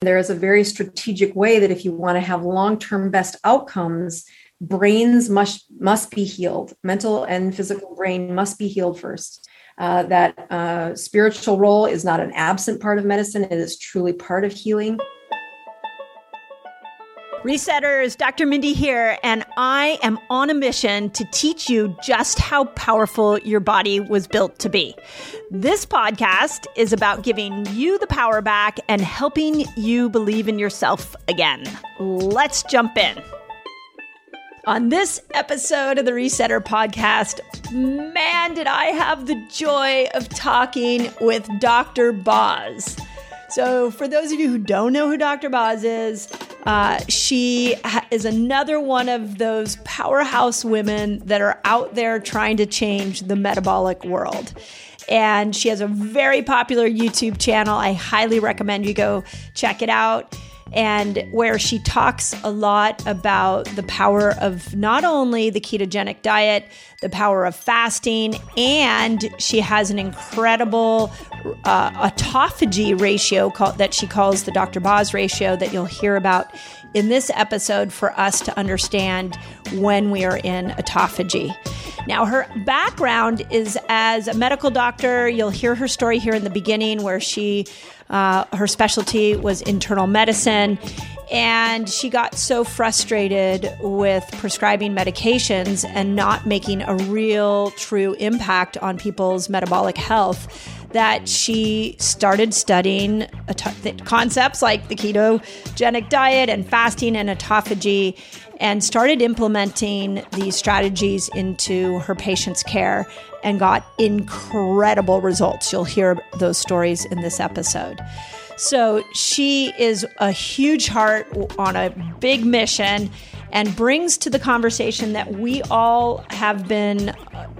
There is a very strategic way that if you want to have long term best outcomes, brains must must be healed. Mental and physical brain must be healed first. Uh, that uh, spiritual role is not an absent part of medicine. It is truly part of healing Resetters, Dr. Mindy here, and I am on a mission to teach you just how powerful your body was built to be. This podcast is about giving you the power back and helping you believe in yourself again. Let's jump in. On this episode of the Resetter podcast, man, did I have the joy of talking with Dr. Boz. So, for those of you who don't know who Dr. Boz is, uh, she ha- is another one of those powerhouse women that are out there trying to change the metabolic world. And she has a very popular YouTube channel. I highly recommend you go check it out and where she talks a lot about the power of not only the ketogenic diet, the power of fasting, and she has an incredible uh, autophagy ratio called, that she calls the Dr. Boz ratio that you'll hear about in this episode for us to understand when we are in autophagy. Now, her background is as a medical doctor. You'll hear her story here in the beginning where she uh, her specialty was internal medicine. And she got so frustrated with prescribing medications and not making a real, true impact on people's metabolic health that she started studying concepts like the ketogenic diet and fasting and autophagy and started implementing these strategies into her patients' care and got incredible results. You'll hear those stories in this episode. So she is a huge heart on a big mission and brings to the conversation that we all have been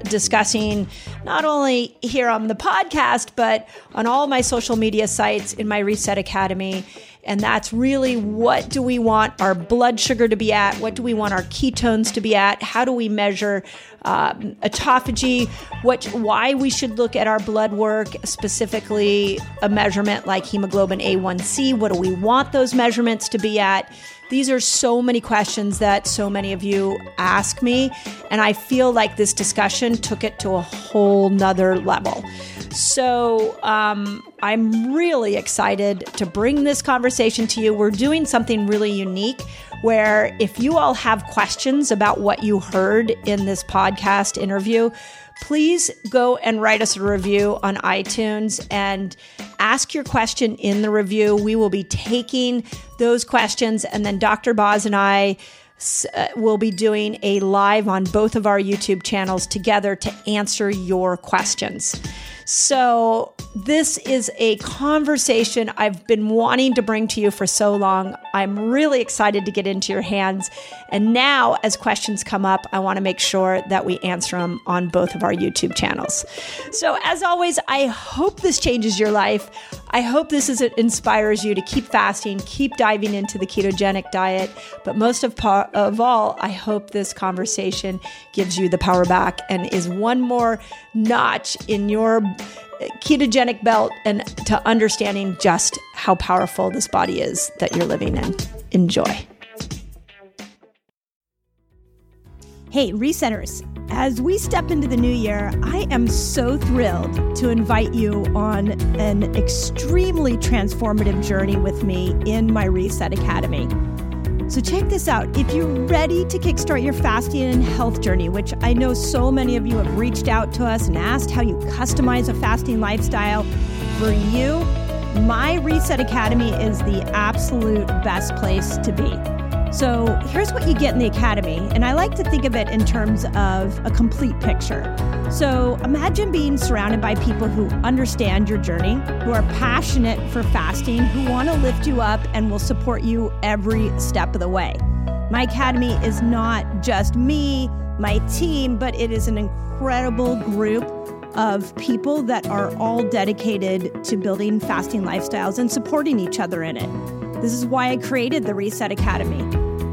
discussing not only here on the podcast, but on all my social media sites in my Reset Academy and that's really what do we want our blood sugar to be at? What do we want our ketones to be at? How do we measure uh, autophagy? What, why we should look at our blood work, specifically a measurement like hemoglobin A1C? What do we want those measurements to be at? These are so many questions that so many of you ask me, and I feel like this discussion took it to a whole nother level. So um, I'm really excited to bring this conversation to you. We're doing something really unique where if you all have questions about what you heard in this podcast interview, please go and write us a review on iTunes and ask your question in the review. We will be taking those questions, and then Dr. Boz and I uh, will be doing a live on both of our YouTube channels together to answer your questions. So, this is a conversation I've been wanting to bring to you for so long. I'm really excited to get into your hands. And now, as questions come up, I want to make sure that we answer them on both of our YouTube channels. So, as always, I hope this changes your life. I hope this is, inspires you to keep fasting, keep diving into the ketogenic diet. But most of, of all, I hope this conversation gives you the power back and is one more notch in your ketogenic belt and to understanding just how powerful this body is that you're living in. Enjoy. Hey, resetters. As we step into the new year, I am so thrilled to invite you on an extremely transformative journey with me in my Reset Academy. So, check this out. If you're ready to kickstart your fasting and health journey, which I know so many of you have reached out to us and asked how you customize a fasting lifestyle for you, my Reset Academy is the absolute best place to be. So here's what you get in the academy, and I like to think of it in terms of a complete picture. So imagine being surrounded by people who understand your journey, who are passionate for fasting, who want to lift you up and will support you every step of the way. My academy is not just me, my team, but it is an incredible group of people that are all dedicated to building fasting lifestyles and supporting each other in it. This is why I created the Reset Academy.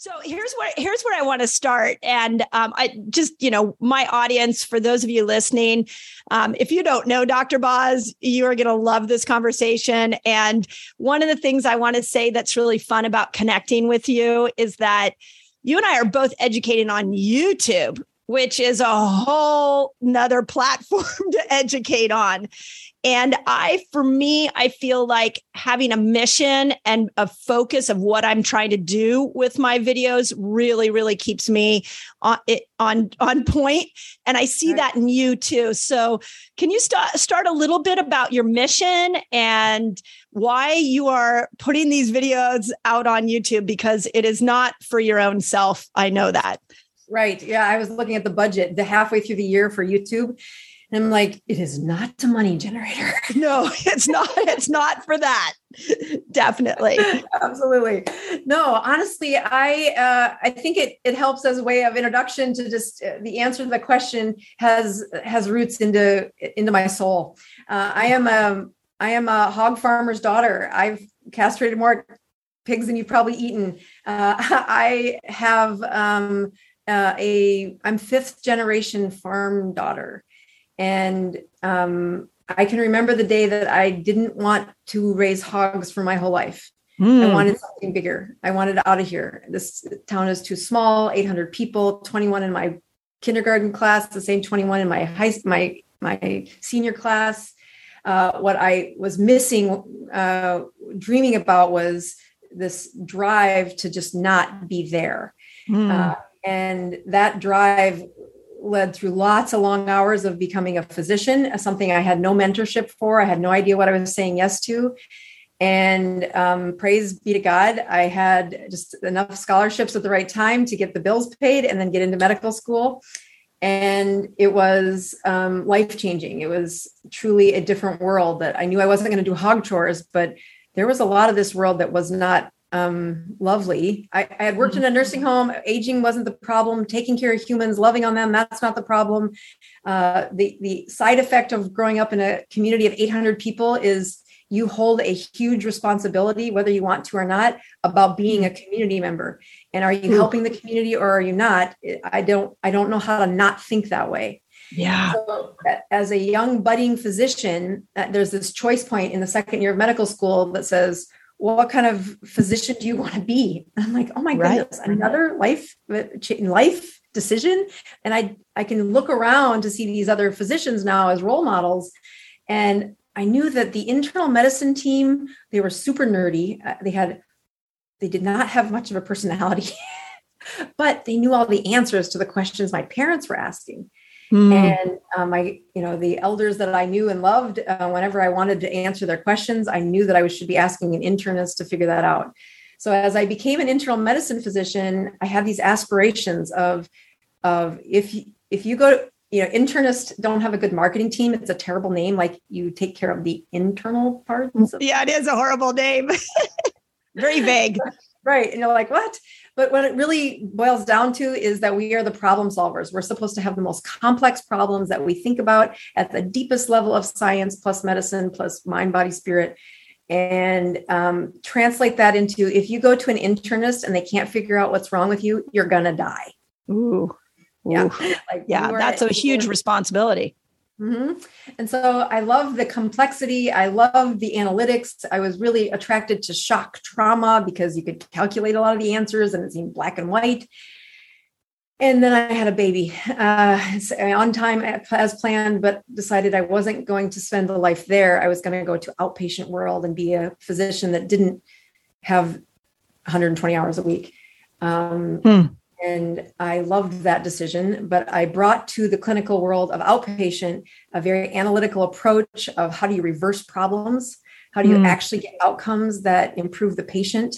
So here's where here's where I want to start, and um, I just you know my audience for those of you listening, um, if you don't know Dr. Boz, you are going to love this conversation. And one of the things I want to say that's really fun about connecting with you is that you and I are both educated on YouTube, which is a whole nother platform to educate on. And I, for me, I feel like having a mission and a focus of what I'm trying to do with my videos really, really keeps me on on on point. And I see that in you too. So, can you start start a little bit about your mission and why you are putting these videos out on YouTube? Because it is not for your own self. I know that. Right. Yeah. I was looking at the budget the halfway through the year for YouTube and I'm like, it is not a money generator. no, it's not. It's not for that. Definitely. Absolutely. No, honestly, I uh, I think it it helps as a way of introduction to just uh, the answer to the question has has roots into into my soul. Uh, I am a I am a hog farmer's daughter. I've castrated more pigs than you've probably eaten. Uh, I have um, uh, a I'm fifth generation farm daughter. And um, I can remember the day that I didn't want to raise hogs for my whole life. Mm. I hmm. wanted something bigger. I wanted out of here. This town is too small, 800 people, 21 in my kindergarten class, the same 21 in my high my my senior class. Uh, what I was missing, uh, dreaming about was this drive to just not be there. Mm. Uh, and that drive led through lots of long hours of becoming a physician, something I had no mentorship for. I had no idea what I was saying yes to. And um, praise be to God, I had just enough scholarships at the right time to get the bills paid and then get into medical school. And it was um, life changing. It was truly a different world that I knew I wasn't going to do hog chores, but there was a lot of this world that was not um, lovely. I, I, had worked in a nursing home. Aging wasn't the problem. Taking care of humans, loving on them, that's not the problem. Uh, the the side effect of growing up in a community of 800 people is you hold a huge responsibility, whether you want to or not, about being a community member. And are you helping the community or are you not? I don't. I don't know how to not think that way. Yeah. So, as a young budding physician, uh, there's this choice point in the second year of medical school that says what kind of physician do you want to be? And I'm like, oh my right. goodness, another life life decision. And I I can look around to see these other physicians now as role models. And I knew that the internal medicine team, they were super nerdy. Uh, they had they did not have much of a personality, but they knew all the answers to the questions my parents were asking. Mm. And um, I, you know, the elders that I knew and loved, uh, whenever I wanted to answer their questions, I knew that I should be asking an internist to figure that out. So as I became an internal medicine physician, I had these aspirations of, of if if you go to, you know, internists don't have a good marketing team. It's a terrible name. Like you take care of the internal parts. Yeah, it is a horrible name. Very vague. right. And you're like, what? But what it really boils down to is that we are the problem solvers. We're supposed to have the most complex problems that we think about at the deepest level of science, plus medicine, plus mind, body, spirit. And um, translate that into if you go to an internist and they can't figure out what's wrong with you, you're going to die. Ooh. Yeah. Like yeah. That's a huge responsibility. Mm-hmm. And so I love the complexity. I love the analytics. I was really attracted to shock trauma because you could calculate a lot of the answers and it seemed black and white. And then I had a baby uh, on time as planned, but decided I wasn't going to spend the life there. I was going to go to outpatient world and be a physician that didn't have 120 hours a week. Um, hmm. And I loved that decision, but I brought to the clinical world of outpatient a very analytical approach of how do you reverse problems? How do you mm. actually get outcomes that improve the patient?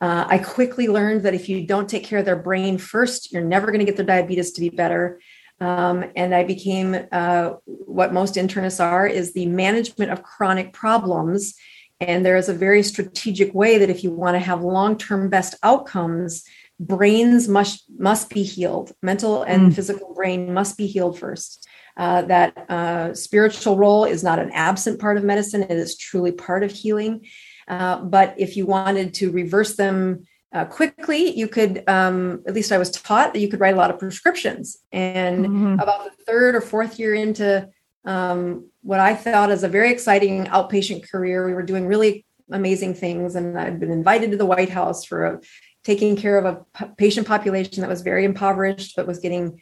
Uh, I quickly learned that if you don't take care of their brain first, you're never going to get their diabetes to be better. Um, and I became uh, what most internists are is the management of chronic problems. And there is a very strategic way that if you want to have long-term best outcomes, brains must must be healed. Mental and mm. physical brain must be healed first. Uh, that uh, spiritual role is not an absent part of medicine. It is truly part of healing. Uh, but if you wanted to reverse them uh, quickly you could um, at least i was taught that you could write a lot of prescriptions. And mm-hmm. about the third or fourth year into um, what i thought is a very exciting outpatient career we were doing really amazing things. And i'd been invited to the white house for a taking care of a patient population that was very impoverished but was getting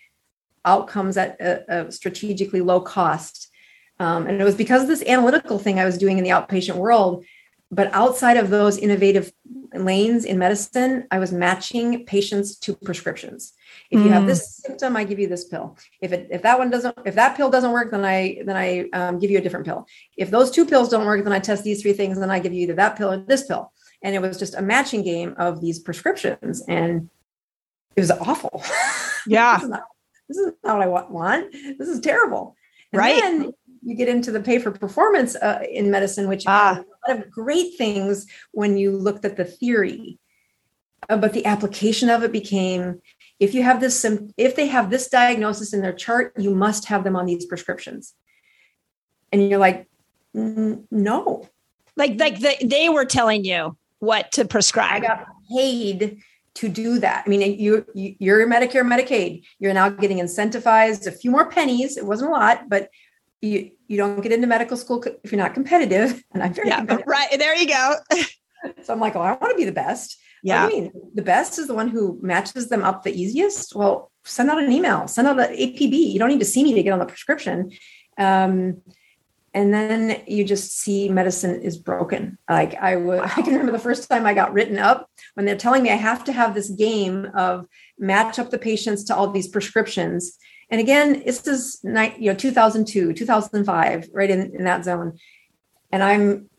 outcomes at a, a strategically low cost. Um, and it was because of this analytical thing I was doing in the outpatient world. But outside of those innovative lanes in medicine, I was matching patients to prescriptions. If you mm. have this symptom, I give you this pill. If it if that one doesn't if that pill doesn't work, then I then I um, give you a different pill. If those two pills don't work, then I test these three things, and then I give you either that pill or this pill and it was just a matching game of these prescriptions. And it was awful. Yeah. This, is not, this, is not, what i want. This is terrible. And right. then you get into the pay for performance uh, in medicine which ah. a lot of great things when you looked at the theory. Uh, but the application of it became if you have this if they have this diagnosis in their chart you must have them on these prescriptions. And you're like no. Like like the, they were telling you what to prescribe. I got paid to do that. I mean, you, you are Medicare, Medicaid. You're now getting incentivized a few more pennies. It wasn't a lot, but you you don't get into medical school if you're not competitive. And I'm very yeah, right. There you go. so I'm like, well, I want to be the best. Yeah. I mean, the best is the one who matches them up the easiest. Well, send out an email, send out an APB. You don't need to see me to get on the prescription. Um, and then you just see medicine is broken. Like i would i can remember the first time i got written up when they're telling me i have to have this game of match up the patients to all these prescriptions. And again this is you know 2002 2005 right in, in that zone. And i'm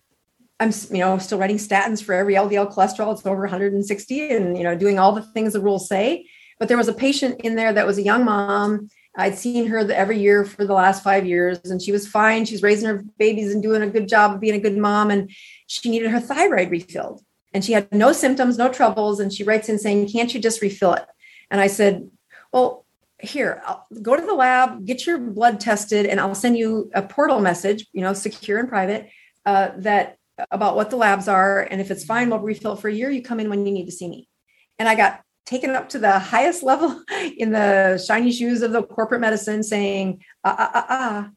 i'm you know still writing statins for every ldl cholesterol. It's over 160 and you know doing all the things the rules say. But there was a patient in there that was a young mom I'd seen her every year for the last five years, and she was fine. She's raising her babies and doing a good job of being a good mom. And she needed her thyroid refilled, and she had no symptoms, no troubles. And she writes in saying, "Can't you just refill it?" And I said, "Well, here, I'll go to the lab, get your blood tested, and I'll send you a portal message, you know, secure and private, uh, that about what the labs are, and if it's fine, we'll refill for a year. You come in when you need to see me." And I got taken up to the highest level in the shiny shoes of the corporate medicine saying, ah, ah, ah, ah.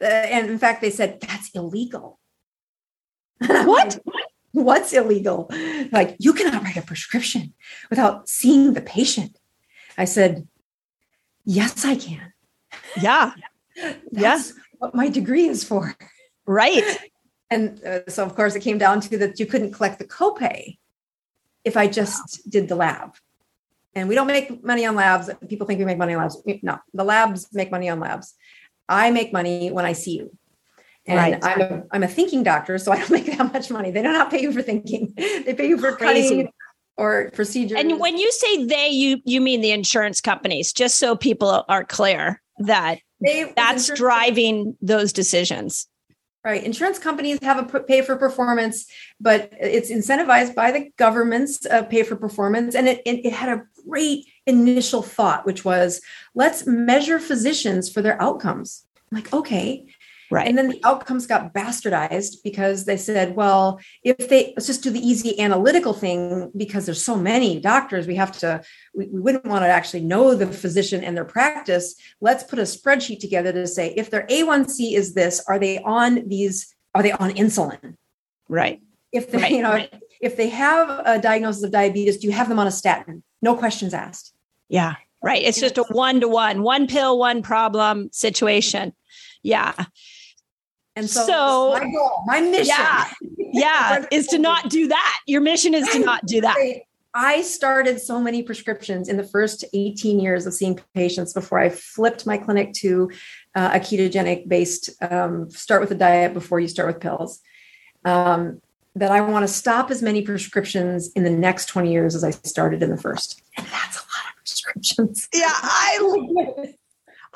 Uh, and in fact, they said, that's illegal. What? What's illegal? Like, you cannot write a prescription without seeing the patient. I said, yes, I can. Yeah. That's yeah. what my degree is for. Right. And uh, so, of course, it came down to that you couldn't collect the copay if I just did the lab and we don't make money on labs. People think we make money on labs. No, the labs make money on labs. I make money when I see you. And right. I'm a, I'm a thinking doctor, so I don't make that much money. They do not pay you for thinking. They pay you for Crazy. cutting or procedures. And when you say they, you you mean the insurance companies, just so people are clear that they, that's driving those decisions. Right. Insurance companies have a pay for performance, but it's incentivized by the government's uh, pay for performance. And it, it, it had a great initial thought, which was let's measure physicians for their outcomes. I'm like, okay. Right. And then the outcomes got bastardized because they said, well, if they let's just do the easy analytical thing because there's so many doctors, we have to, we, we wouldn't want to actually know the physician and their practice. Let's put a spreadsheet together to say if their A1C is this, are they on these, are they on insulin? Right. If they, Right, you know, right. If they have a diagnosis of diabetes, do you have them on a statin? No questions asked. Yeah. Right. It's just a one to one, one pill, one problem situation. Yeah. And so, So- my goal, my mission. Yeah. Yeah. is to not do that. Your mission is to not do that. I started so many prescriptions in the first 18 years of seeing patients before I flipped my clinic to uh, a ketogenic based um, start with a diet before you start with pills. Um, that I want to stop as many prescriptions in the next 20 years as I started in the first. And that's a lot of prescriptions. Yeah. I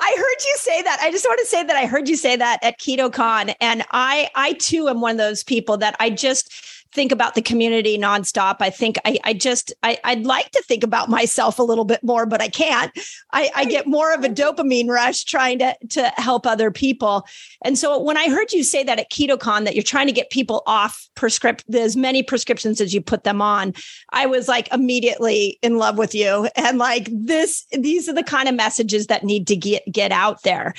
I heard you say that. I just want to say that I heard you say that at KetoCon, and I, I too am one of those people that I just think about the community nonstop. I think I, I just, I, I'd like to think about myself a little bit more, but I can't. I, I get more of a dopamine rush trying to to help other people. And so when I heard you say that at KetoCon that you're trying to get people off prescript as many prescriptions as you put them on, I was like immediately in love with you. And like this, these are the kind of messages that need to get get out there.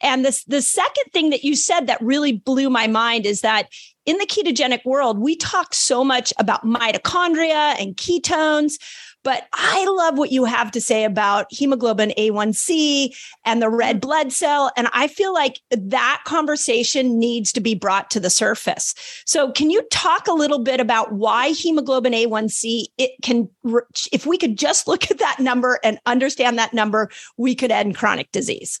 And this the second thing that you said that really blew my mind is that in the ketogenic world, we talk so much about mitochondria and ketones. But I love what you have to say about hemoglobin A1C and the red blood cell. And I feel like that conversation needs to be brought to the surface. So, can you talk a little bit about why hemoglobin A1C it can, if we could just look at that number and understand that number, we could end chronic disease?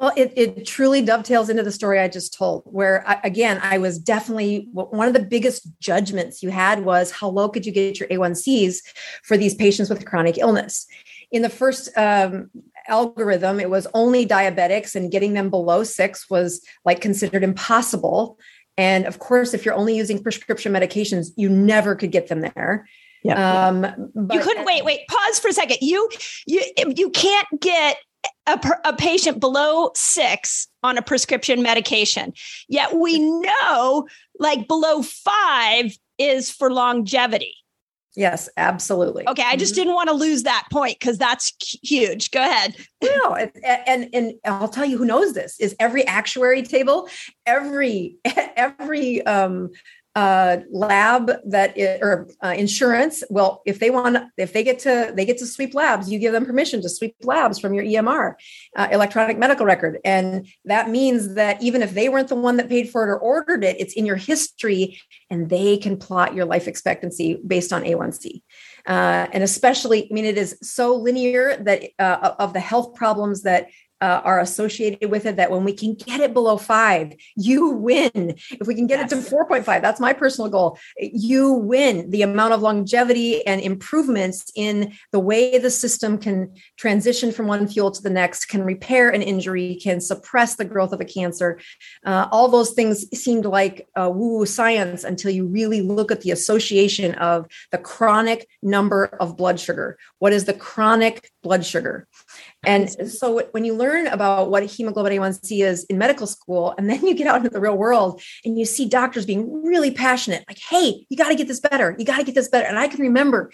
Well, it, it truly dovetails into the story I just told, where I, again, I was definitely one of the biggest judgments you had was how low could you get your A1Cs for these patients with chronic illness? In the first um, algorithm, it was only diabetics, and getting them below six was like considered impossible. And of course, if you're only using prescription medications, you never could get them there. Yeah. Um, but, you couldn't wait, wait, pause for a second. You you you can't get a, a, patient below six on a prescription medication. Yet we know like below five is for longevity. Yes, absolutely. Okay, I just mm-hmm. didn't want to lose that point because that's huge. Go ahead. No, and, and and I'll tell you who knows this is every actuary table, every every um uh, lab that is, or uh, insurance well if they want if they get to they get to sweep labs you give them permission to sweep labs from your emr uh, electronic medical record. And that means that even if they weren't the one that paid for it or ordered it it's in your history and they can plot your life expectancy based on a1c uh, and especially i mean it is so linear that uh, of the health problems that uh, are associated with it that when we can get it below five, you win. If we can get yes. it to 4.5, that's my personal goal. You win the amount of longevity and improvements in the way the system can transition from one fuel to the next, can repair an injury, can suppress the growth of a cancer. Uh, all those things seemed like uh, woo science until you really look at the association of the chronic number of blood sugar. What is the chronic blood sugar? And so when you learn about what hemoglobin A1C is in medical school, and then you get out into the real world and you see doctors being really passionate, like, hey, you got to get this better. You got to get this better. And I can remember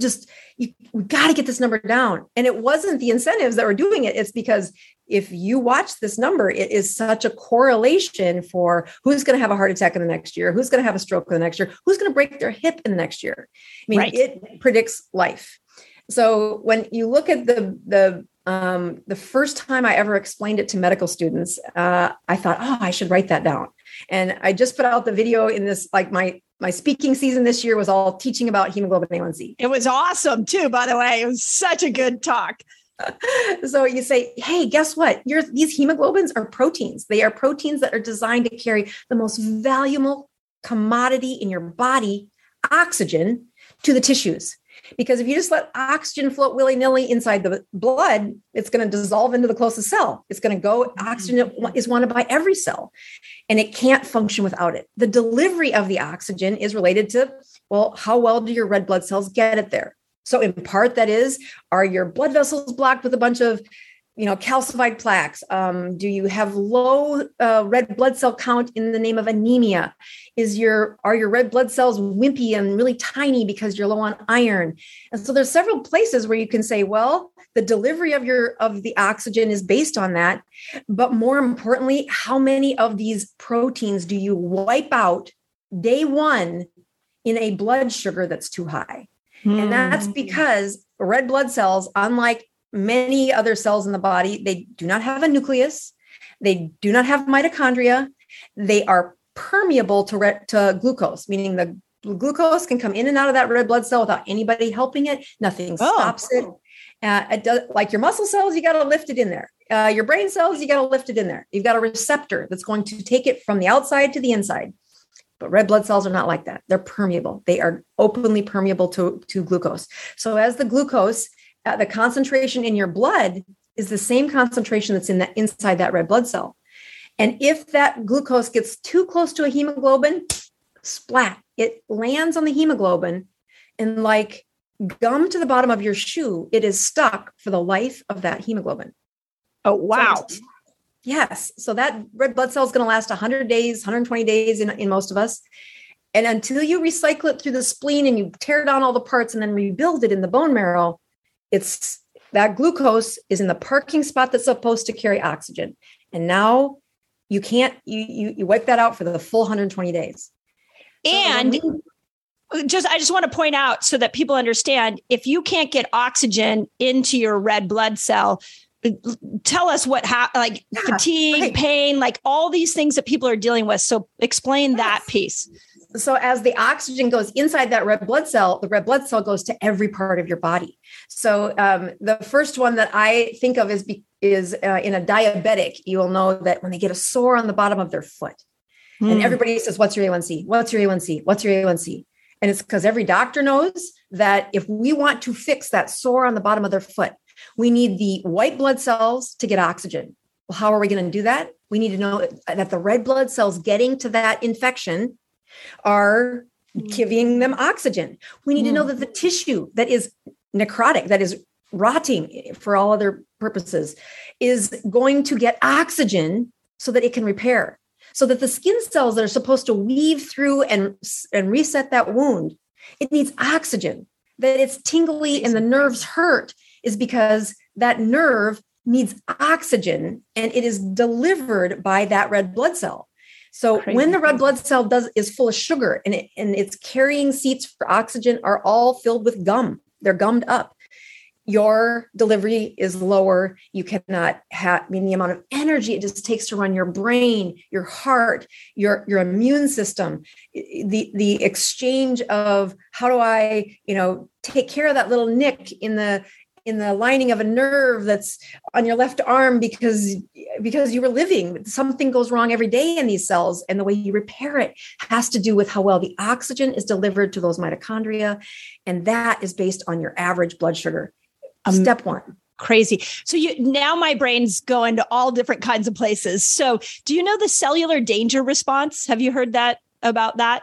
just, you, we got to get this number down. And it wasn't the incentives that were doing it. It's because if you watch this number, it is such a correlation for who's going to have a heart attack in the next year, who's going to have a stroke in the next year, who's going to break their hip in the next year. I mean, right. it predicts life. So when you look at the the um, the first time I ever explained it to medical students, uh, I thought, oh, I should write that down. And I just put out the video in this, like my my speaking season this year was all teaching about hemoglobin A1C. It was awesome too, by the way. It was such a good talk. so you say, hey, guess what? Your, these hemoglobins are proteins. They are proteins that are designed to carry the most valuable commodity in your body, oxygen, to the tissues. Because if you just let oxygen float willy nilly inside the blood, it's going to dissolve into the closest cell. It's going to go, mm-hmm. oxygen is wanted by every cell, and it can't function without it. The delivery of the oxygen is related to, well, how well do your red blood cells get it there? So, in part, that is, are your blood vessels blocked with a bunch of you know calcified plaques um, do you have low uh, red blood cell count in the name of anemia is your are your red blood cells wimpy and really tiny because you're low on iron and so there's several places where you can say well the delivery of your of the oxygen is based on that but more importantly how many of these proteins do you wipe out day one in a blood sugar that's too high mm. and that's hmm. because red blood cells unlike many other cells in the body, they do not have a nucleus, they do not have mitochondria, they are permeable to, re- to glucose, meaning the glucose can come in and out of that red blood cell without anybody helping it. Nothing oh. stops it. Uh, it does, like your muscle cells, you got to lift it in there. Uh, your brain cells, you got to lift it in there. You've got a receptor that's going to take it from the outside to the inside. But red blood cells are not like that. They're permeable. They are openly permeable to, to glucose. So as the glucose uh, the concentration in your blood is the same concentration that's in that inside that red blood cell. And if that glucose gets too close to a hemoglobin, splat, it lands on the hemoglobin and like gum to the bottom of your shoe, it is stuck for the life of that hemoglobin. Oh, wow. So, yes. So that red blood cell is going to last 100 days, 120 days in, in most of us. And until you recycle it through the spleen and you tear down all the parts and then rebuild it in the bone marrow, it's that glucose is in the parking spot that's supposed to carry oxygen. And now you can't, you, you, you wipe that out for the full 120 days. And so just I just want to point out so that people understand if you can't get oxygen into your red blood cell, tell us what ha- like yeah, fatigue, right. pain, like all these things that people are dealing with. So explain yes. that piece so as the oxygen goes inside that red blood cell the red blood cell goes to every part of your body. So um, the first one that i think of is is uh, in a diabetic you will know that when they get a sore on the bottom of their foot mm. and hmm. everybody says what's your a1c what's your a1c what's your a1c and it's because every doctor knows that if we want to fix that sore on the bottom of their foot we need the white blood cells to get oxygen. Well how are we going to do that? We need to know that the red blood cells getting to that infection are mm. giving them oxygen. We need to know mm. that the tissue that is necrotic, that is rotting for all other purposes, is going to get oxygen so that it can repair. So that the skin cells that are supposed to weave through and, and reset that wound, it needs oxygen. That it's tingly and the nerves hurt is because that nerve needs oxygen and it is delivered by that red blood cell. So Crazy. when the red blood cell does is full of sugar and it, and its carrying seats for oxygen are all filled with gum. They're gummed up. Your delivery is lower. You cannot have I mean the amount of energy it just takes to run your brain, your heart, your your immune system, the the exchange of how do I, you know, take care of that little nick in the in the lining of a nerve that's on your left arm because because you were living something goes wrong every day in these cells and the way you repair it has to do with how well the oxygen is delivered to those mitochondria and that is based on your average blood sugar um, step 1 crazy. So you now my brain's going to all different kinds of places. So do you know the cellular danger response? Have you heard that about that?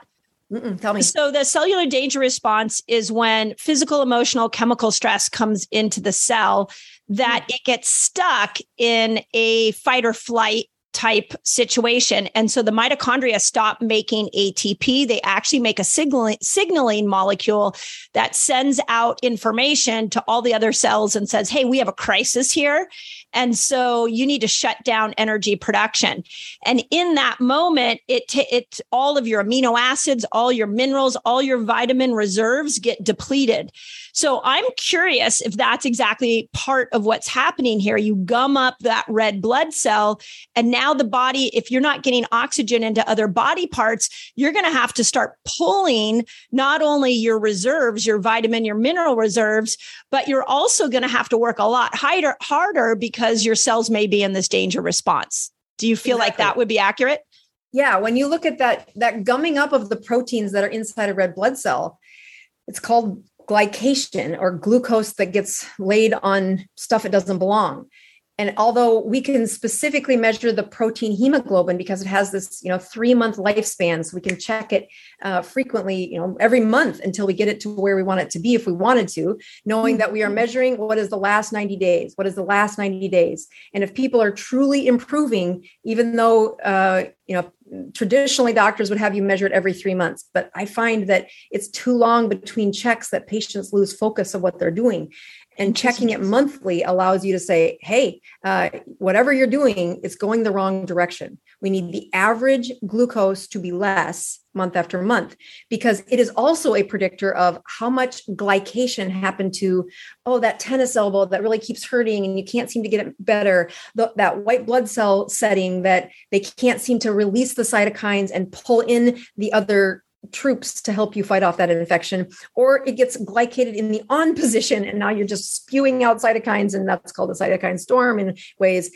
Mm-mm, tell me. So, the cellular danger response is when physical, emotional, chemical stress comes into the cell that mm. it gets stuck in a fight or flight type situation. And so the mitochondria stop making ATP. They actually make a signaling, signaling molecule that sends out information to all the other cells and says, Hey, we have a crisis here. And so you need to shut down energy production. And in that moment, it, t- it, all of your amino acids, all your minerals, all your vitamin reserves get depleted. So I'm curious if that's exactly part of what's happening here. You gum up that red blood cell, and now the body, if you're not getting oxygen into other body parts, you're going to have to start pulling not only your reserves, your vitamin, your mineral reserves, but you're also going to have to work a lot harder, harder because your cells may be in this danger response. Do you feel exactly. like that would be accurate? Yeah, when you look at that that gumming up of the proteins that are inside a red blood cell, it's called glycation or glucose that gets laid on stuff it doesn't belong. And although we can specifically measure the protein hemoglobin because it has this you know three month lifespan so we can check it uh, frequently you know every month until we get it to where we want it to be if we wanted to knowing that we are mm-hmm. measuring what is the last 90 days what is the last 90 days and if people are truly improving even though uh, you know traditionally doctors would have you measure it every three months but i find that it's too long between checks that patients lose focus of what they're doing and checking it monthly allows you to say hey uh, whatever you're doing it's going the wrong direction. We need the average glucose to be less month after month because it is also a predictor of how much glycation happened to oh that tennis elbow that really keeps hurting and you can't seem to get it better. The, that white blood cell setting that they can't seem to release the cytokines and pull in the other troops to help you fight off that infection, or it gets glycated in the on position, and now you're just spewing out cytokines, and that's called a cytokine storm in ways.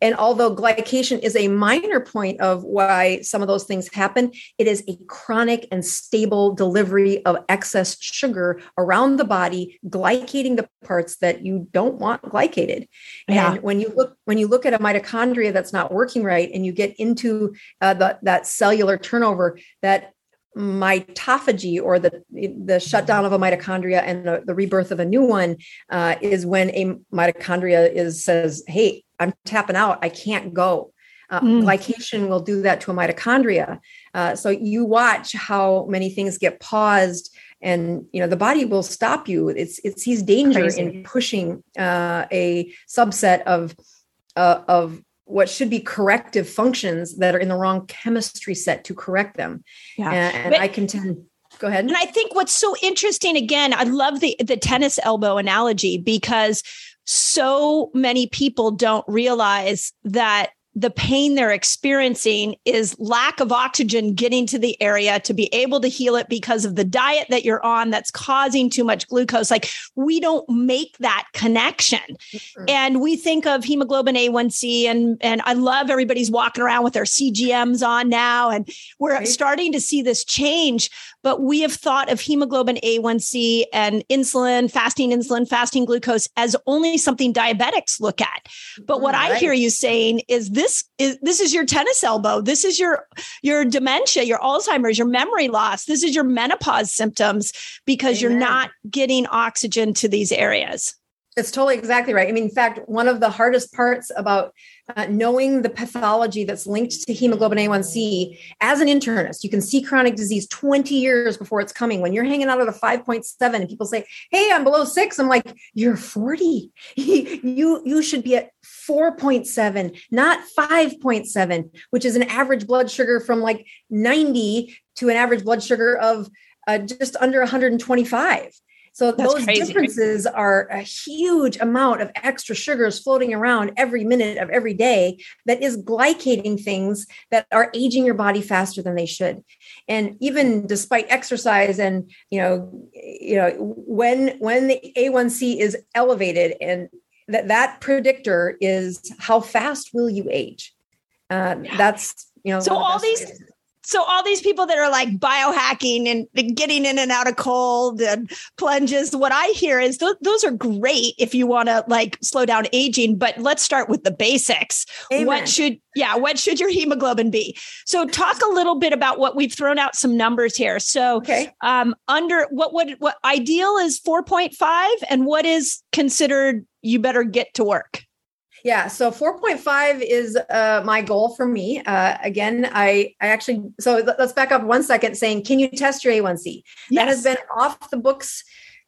And although glycation is a minor point of why some of those things happen, it is a chronic and stable delivery of excess sugar around the body, glycating the parts that you don't want glycated. Yeah. And when you look when you look at a mitochondria that's not working right, and you get into uh, the, that cellular turnover, that mitophagy or the the shutdown of a mitochondria and the, the rebirth of a new one uh, is when a mitochondria is says hey i'm tapping out i can't go uh, mm. glycation will do that to a mitochondria uh, so you watch how many things get paused and you know the body will stop you it's it sees danger Crazy. in pushing uh, a subset of uh, of what should be corrective functions that are in the wrong chemistry set to correct them. Yeah. And, and but, I contend go ahead. And I think what's so interesting again, I love the the tennis elbow analogy because so many people don't realize that the pain they're experiencing is lack of oxygen getting to the area to be able to heal it because of the diet that you're on that's causing too much glucose. Like we don't make that connection. Mm-hmm. And we think of hemoglobin A1C and and I love everybody's walking around with their CGMs on now and we're right. starting to see this change, but we have thought of hemoglobin A1C and insulin, fasting insulin, fasting glucose as only something diabetics look at. But what right. I hear you saying is this this is this is your tennis elbow this is your your dementia your alzheimer's your memory loss this is your menopause symptoms because Amen. you're not getting oxygen to these areas it's totally exactly right. I mean, in fact, one of the hardest parts about uh, knowing the pathology that's linked to hemoglobin A1C as an internist, you can see chronic disease 20 years before it's coming. When you're hanging out at a 5.7 and people say, Hey, I'm below six, I'm like, You're 40. you, you should be at 4.7, not 5.7, which is an average blood sugar from like 90 to an average blood sugar of uh, just under 125. So That's those crazy. differences are a huge amount of extra sugars floating around every minute of every day that is glycating things that are aging your body faster than they should. And even despite exercise and you know, you know, when when the A1C is elevated and that that predictor is how fast will you age. Uh, that's you know so all these ways so all these people that are like biohacking and getting in and out of cold and plunges, what I hear is th- those are great if you want to like slow down aging. But let's start with the basics. Amen. What should yeah, what should your hemoglobin be? So talk a little bit about what we've thrown out some numbers here. So okay. um, under what would what ideal is 4.5 and what is considered you better get to work? Yeah, so 4.5 is uh, my goal for me. Uh, again, I I actually so let's back up one second. Saying, can you test your A1C? Yes. That has been off the books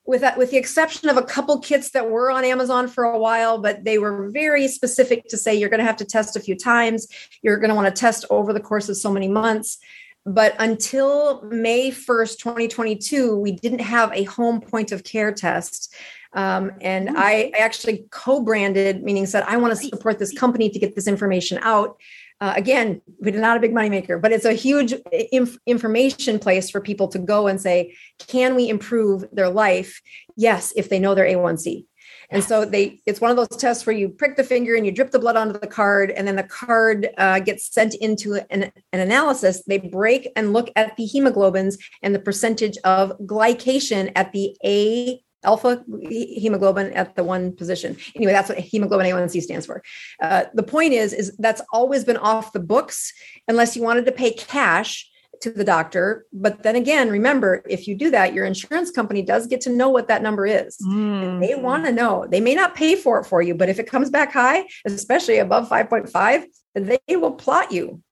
with that, with the exception of a couple kits that were on Amazon for a while, but they were very specific to say you're going to have to test a few times. You're going to want to test over the course of so many months. But until May 1st, 2022, we didn't have a home point of care test. Um, and mm. I, I, actually co-branded, meaning said I want to support this company to get this information out. Uh, again, we're not a big moneymaker, but it's a huge inf- information place for people to go and say, can we improve their life? Yes, if they know their A1C. And so they, it's one of those tests where you prick the finger and you drip the blood onto the card, and then the card uh, gets sent into an, an analysis. They break and look at the hemoglobins and the percentage of glycation at the A alpha hemoglobin at the one position. Anyway, that's what hemoglobin A1C stands for. Uh, the point is, is that's always been off the books unless you wanted to pay cash to the doctor. But then again, remember, if you do that, your insurance company does get to know what that number is. Mm. They want to know. They may not pay for it for you, but if it comes back high, especially above 5.5, they will plot you.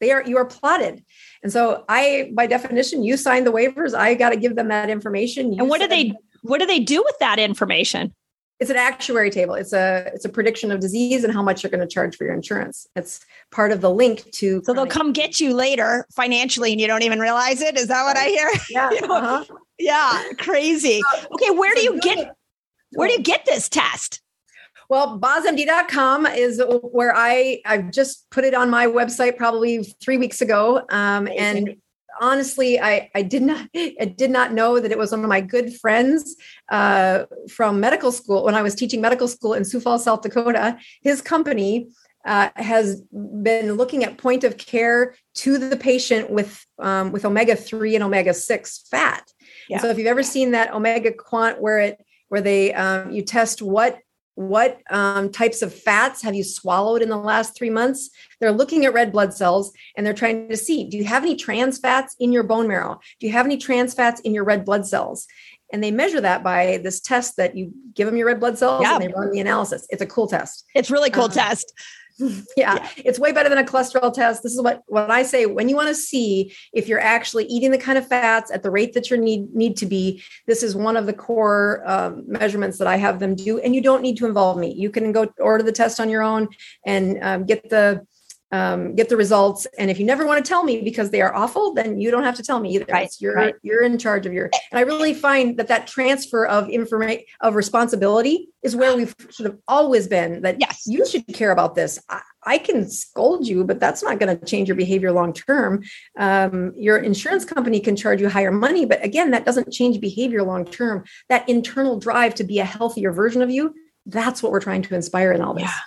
They are you are plotted. And so I by definition, you sign the waivers. I got to give them that information. You and what do they what do they do with that information? It's an actuary table. It's a it's a prediction of disease and how much you're going to charge for your insurance. It's part of the link to so they'll come get you later financially and you don't even realize it? Is that what i hear? Yeah you know? uh-huh. yeah crazy. Okay where do you get where do you get this test? Well, bozmd.com is where I I've just put it on my website probably three weeks ago, um, and honestly, I, I did not I did not know that it was one of my good friends uh, from medical school when I was teaching medical school in Sioux Falls, South Dakota. His company uh, has been looking at point of care to the patient with um, with omega three and omega six fat. Yeah. So if you've ever seen that omega quant where it where they um, you test what what um, types of fats have you swallowed in the last three months? They're looking at red blood cells and they're trying to see do you have any trans fats in your bone marrow? Do you have any trans fats in your red blood cells? And they measure that by this test that you give them your red blood cells yeah. and they run the analysis. It's a cool test. It's really cool uh, test yeah, yeah, it's way better than a cholesterol test. This is what what I say when you want to see if you're actually eating the kind of fats at the rate that you need need to be. This is one of the core um, measurements that I have them do, and you don't need to involve me. You can go order the test on your own and um, get the um, get the results. And if you never want to tell me because they are awful, then you don't have to tell me either. Right. You're right. you're in charge of your. And I really find that that transfer of information of responsibility is where we should have sort of always been. That yes, you should care about this. I, I can scold you, but that's not going to change your behavior long term. Um, your insurance company can charge you higher money, but again, that doesn't change behavior long term. That internal drive to be a healthier version of you. That's what we're trying to inspire in all this. Yeah.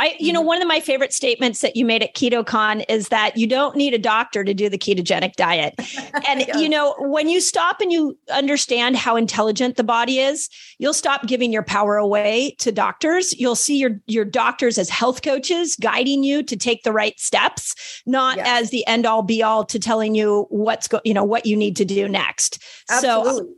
I, you know, mm-hmm. one of my favorite statements that you made at KetoCon is that you don't need a doctor to do the ketogenic diet. And, yeah. you know, when you stop and you understand how intelligent the body is, you'll stop giving your power away to doctors. You'll see your, your doctors as health coaches guiding you to take the right steps, not yes. as the end all be all to telling you what's go, you know, what you need to do next. Absolutely. So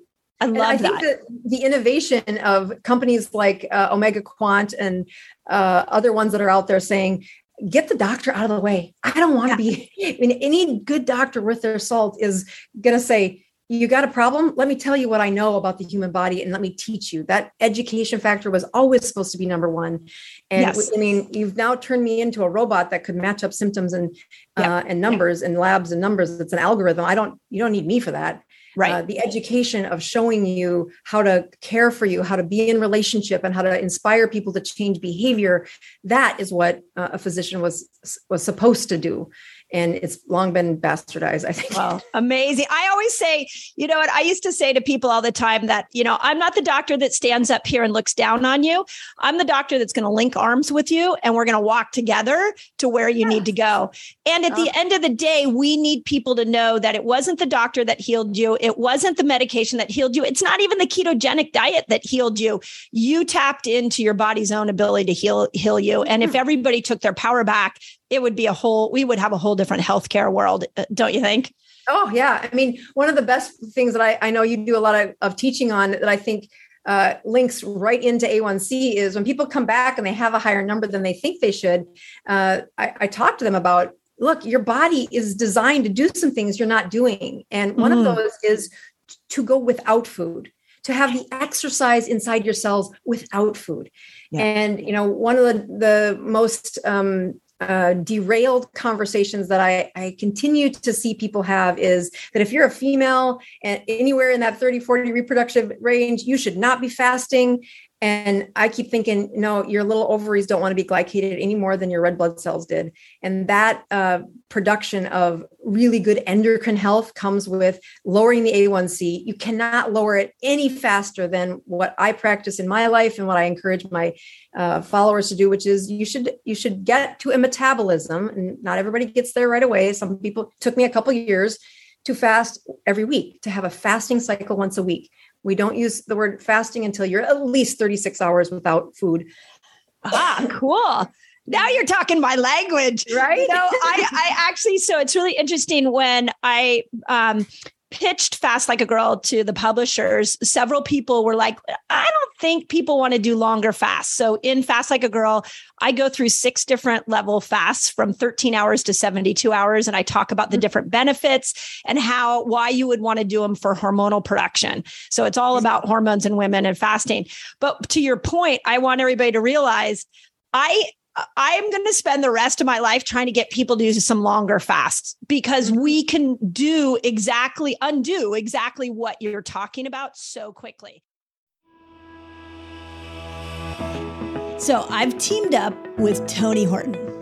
I love I think that. that. the innovation of companies like uh, Omega Quant and uh, other ones that are out there saying, get the doctor out of the way. I don't want to yeah. be, I mean, any good doctor worth their salt is going to say, you got a problem? Let me tell you what I know about the human body and let me teach you. That education factor was always supposed to be number one. And yes. I mean, you've now turned me into a robot that could match up symptoms and yeah. uh, and numbers yeah. and labs and numbers. It's an algorithm. I don't, you don't need me for that right. uh, the education of showing you how to care for you how to be in relationship and how to inspire people to change behavior. That is what uh, a physician was was supposed to do and it's long been bastardized i think. Wow. Amazing. I always say you know what? I used to say to people all the time that you know i'm not the doctor that stands up here and looks down on you. I'm the doctor that's going to link arms with you and we're going to walk together to where you need to go. And at the end of the day we need people to know that it wasn't the doctor that healed you. It wasn't the medication that healed you. It's not even the ketogenic diet that healed you. You tapped into your body's own ability to heal heal you. And if everybody took their power back it would be a whole we would have a whole different healthcare world uh, don't you think oh yeah i mean one of the best things that i, I know you do a lot of, of teaching on that i think uh, links right into A1C is when people come back and they have a higher number than they think they should. Uh, I, I talk to them about look, your body is designed to do some things you're not doing. And one mm. of those is to go without food to have the exercise inside your cells without food. Yeah. And you know, one of the the most um, uh, derailed conversations that I, I continue to see people have is that if you're a female and anywhere in that 30 40 reproductive range you should not be fasting and I keep thinking, no, your little ovaries don't want to be glycated any more than your red blood cells did. And that uh, production of really good endocrine health comes with lowering the A1C. You cannot lower it any faster than what I practice in my life and what I encourage my uh, followers to do, which is you should you should get to a metabolism. And not everybody gets there right away. Some people took me a couple years to fast every week to have a fasting cycle once a week We don't use the word fasting until you're at least 36 hours without food. Ah, cool. Now you're talking my language, right? No, I, I actually. So it's really interesting when I um, pitched Fast Like a Girl to the publishers, several people were like, I don't think people want to do longer fasts. So in Fast Like a Girl, I go through six different level fasts from 13 hours to 72 hours. And I talk about the mm-hmm. different benefits and how, why you would want to do them for hormonal production. So it's all about hormones in women and fasting. But to your point, I want everybody to realize I I'm going to spend the rest of my life trying to get people to do some longer fasts because mm-hmm. we can do exactly, undo exactly what you're talking about so quickly. So I've teamed up with Tony Horton.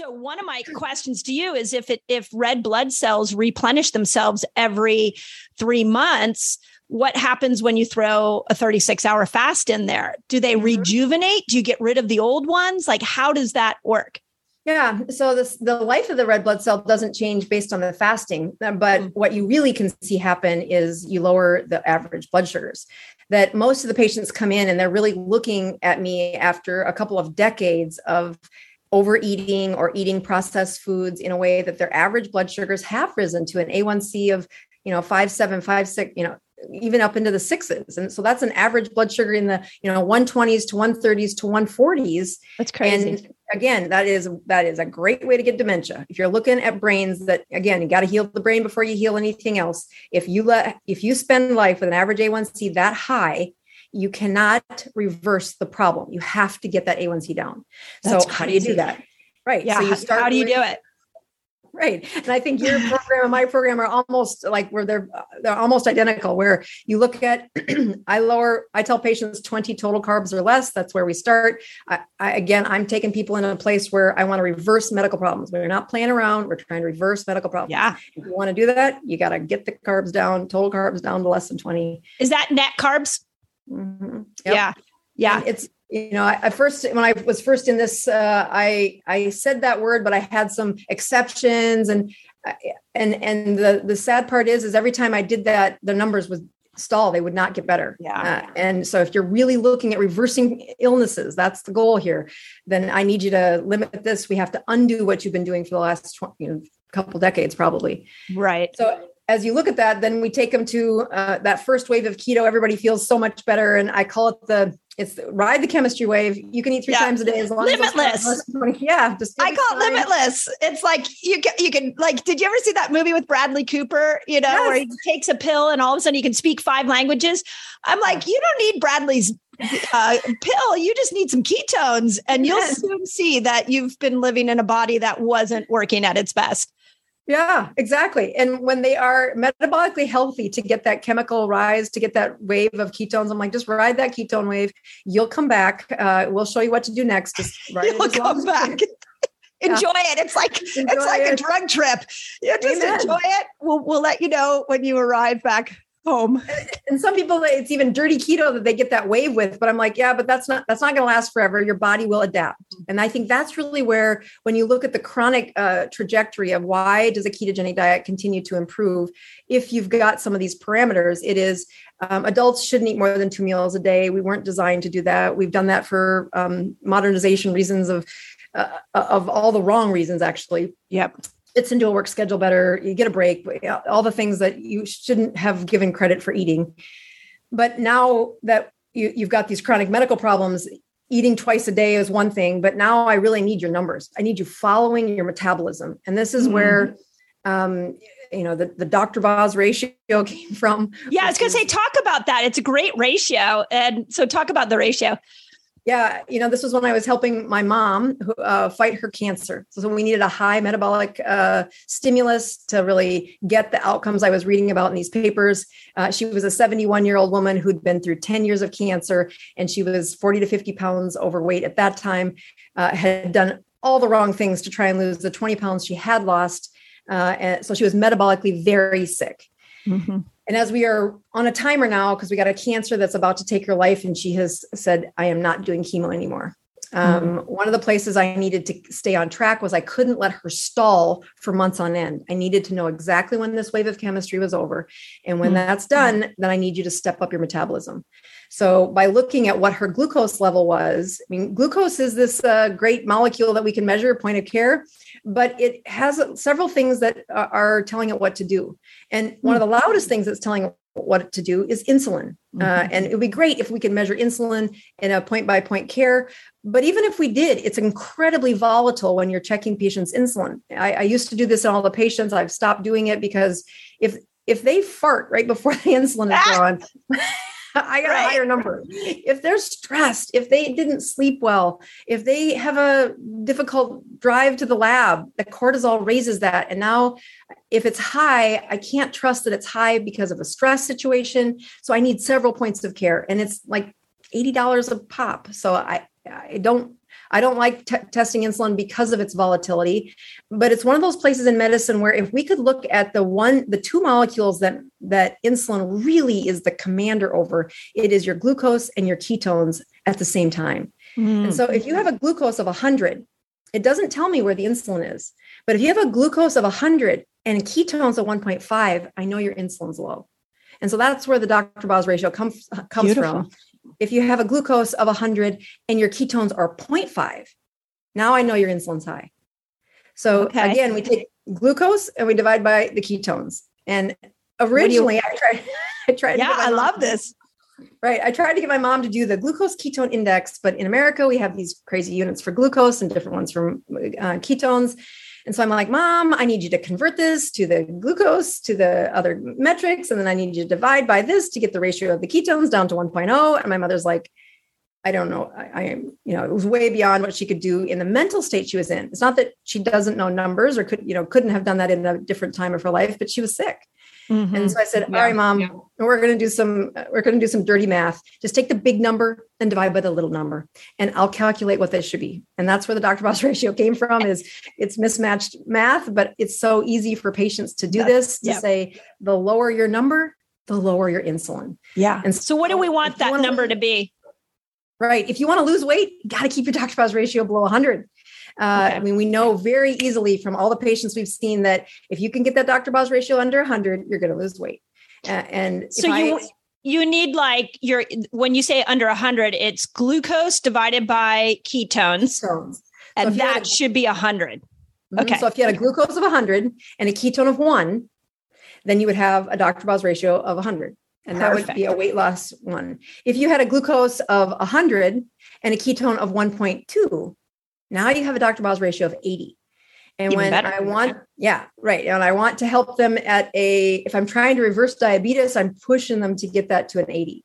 So one of my questions to you is if it if red blood cells replenish themselves every 3 months, what happens when you throw a 36 hour fast in there? Do they mm-hmm. rejuvenate? Do you get rid of the old ones? Like how does that work? Yeah. So this the life of the red blood cell doesn't change based on the fasting, uh, but mm. what you really can see happen is you lower the average blood sugars. That most of the patients come in and they're really looking at me after a couple of decades of overeating or eating processed foods in a way that their average blood sugars have risen to an A1C of, you know, five, seven, five, six, you know, even up into the sixes. And so that's an average blood sugar in the, you know, 120s to 130s to 140s. That's crazy. And again, that is that is a great way to get dementia. If you're looking at brains that again, you got to heal the brain before you heal anything else. If you let if you spend life with an average A1C that high, you cannot reverse the problem. You have to get that A1C down. That's so crazy. how do you do that? Right. Yeah. So you start how do you do it? Right. And I think your program and my program are almost like where they're they're almost identical where you look at I lower I tell patients 20 total carbs or less. That's where we start. I, I, again I'm taking people in a place where I want to reverse medical problems. We're not playing around. We're trying to reverse medical problems. Yeah. If you want to do that, you got to get the carbs down, total carbs down to less than 20. Is that net carbs? Mm-hmm. Yep. Yeah. Yeah. And it's, you know, I, first, when I was first in this, uh, I, I said that word, but I had some exceptions and, uh, and, and the, the sad part is, is every time I did that, the numbers would stall. They would not get better. Yeah. Uh, and so if you're really looking at reversing illnesses, that's the goal here, then I need you to limit this. We have to undo what you've been doing for the last 20, you know, couple decades probably. Right. So as you look at that, then we take them to uh, that first wave of keto. Everybody feels so much better, and I call it the it's the, ride the chemistry wave. You can eat three yeah. times a day as long limitless. as limitless. Yeah, just I call it limitless. It's like you can you can like. Did you ever see that movie with Bradley Cooper? You know, yes. where he takes a pill and all of a sudden he can speak five languages. I'm like, you don't need Bradley's uh, pill. You just need some ketones, and you'll yes. soon see that you've been living in a body that wasn't working at its best. Yeah, exactly. And when they are metabolically healthy to get that chemical rise, to get that wave of ketones, I'm like, just ride that ketone wave. You'll come back. Uh, we'll show you what to do next. Just ride You'll come back. enjoy yeah. it. It's like enjoy it's like it. a drug trip. You just Amen. enjoy it. We'll we'll let you know when you arrive back home. And some people, it's even dirty keto that they get that wave with. But I'm like, yeah, but that's not that's not going to last forever. Your body will adapt, and I think that's really where, when you look at the chronic uh, trajectory of why does a ketogenic diet continue to improve, if you've got some of these parameters, it is um, adults shouldn't eat more than two meals a day. We weren't designed to do that. We've done that for um, modernization reasons of uh, of all the wrong reasons, actually. Yep fits into a work schedule better you get a break all the things that you shouldn't have given credit for eating. But now that you, you've got these chronic medical problems eating twice a day is one thing but now i really need your numbers. I need you following your metabolism. And this is mm-hmm. where um, you know the, the dr Boz ratio came from. Yeah i was going to say talk about that. It's a great ratio. And so talk about the ratio yeah, you know, this was when I was helping my mom uh, fight her cancer. So we needed a high metabolic uh, stimulus to really get the outcomes I was reading about in these papers. Uh, she was a 71 year old woman who'd been through 10 years of cancer, and she was 40 to 50 pounds overweight at that time. Uh, had done all the wrong things to try and lose the 20 pounds she had lost. Uh, and so she was metabolically very sick. Mm-hmm. And as we are on a timer now, because we got a cancer that's about to take her life, and she has said, I am not doing chemo anymore. Um, mm-hmm. One of the places I needed to stay on track was I couldn't let her stall for months on end. I needed to know exactly when this wave of chemistry was over. And when mm-hmm. that's done, then I need you to step up your metabolism. So, by looking at what her glucose level was, I mean, glucose is this uh, great molecule that we can measure point of care, but it has several things that are telling it what to do. And one of the hmm. loudest things that's telling it what to do is insulin. Uh, mm-hmm. Uh, and it would be great if we could measure insulin in a point by point care. But even if we did, it's incredibly volatile when you're checking patients' insulin. I, I used to do this in all the patients. I've stopped doing it because if if they fart right before the insulin is drawn, I got right. a higher number. If they're stressed, if they didn't sleep well, if they have a difficult drive to the lab, the cortisol raises that. And now, if it's high, I can't trust that it's high because of a stress situation. So I need several points of care. And it's like $80 a pop. So I, I don't I don't like t- testing insulin because of its volatility, but it's one of those places in medicine where if we could look at the one, the two molecules that that insulin really is the commander over, it is your glucose and your ketones at the same time. Mm. And so if you have a glucose of 100, it doesn't tell me where the insulin is. But if you have a glucose of 100 and ketones of 1.5, I know your insulin's low. And so that's where the Dr. Boz ratio comes comes Beautiful. from if you have a glucose of 100 and your ketones are 0.5, now I know your insulin's high. So okay. again, we take glucose and we divide by the ketones. And originally, you- I tried. I tried. Yeah, I love this. Right. I tried to get my mom to do the glucose ketone index, but in America, we have these crazy units for glucose and different ones for uh, ketones. And so I'm like, Mom, I need you to convert this to the glucose to the other metrics. And then I need you to divide by this to get the ratio of the ketones down to 1.0. And my mother's like, I don't know. I, am, you know, it was way beyond what she could do in the mental state she was in. It's not that she doesn't know numbers or could, you know, couldn't have done that in a different time of her life, but she was sick. Mm-hmm. And so I said, yeah. "All right, mom, yeah. we're going to do some we're going to do some dirty math. Just take the big number and divide by the little number, and I'll calculate what this should be." And that's where the Dr. Boz ratio came from. Is it's mismatched math, but it's so easy for patients to do this to say the lower your number, the lower your insulin. Yeah. And so, so what do we want that number to be? Right. If you want to lose weight, you got to keep your Dr. Boz ratio below 100. Uh, okay. I mean, we know very easily from all the patients we've seen that if you can get that Dr. Boz ratio under 100, you're going to lose weight. Uh, and so you I, you need like your when you say under 100, it's glucose divided by ketones, ketones. and so that a, should be 100. Mm-hmm. Okay. So if you had a glucose of 100 and a ketone of one, then you would have a Dr. Boz ratio of 100 and Perfect. that would be a weight loss one. If you had a glucose of 100 and a ketone of 1.2, now you have a Dr. Boz ratio of 80. And Even when better. I want, yeah, right. And I want to help them at a, if I'm trying to reverse diabetes, I'm pushing them to get that to an 80.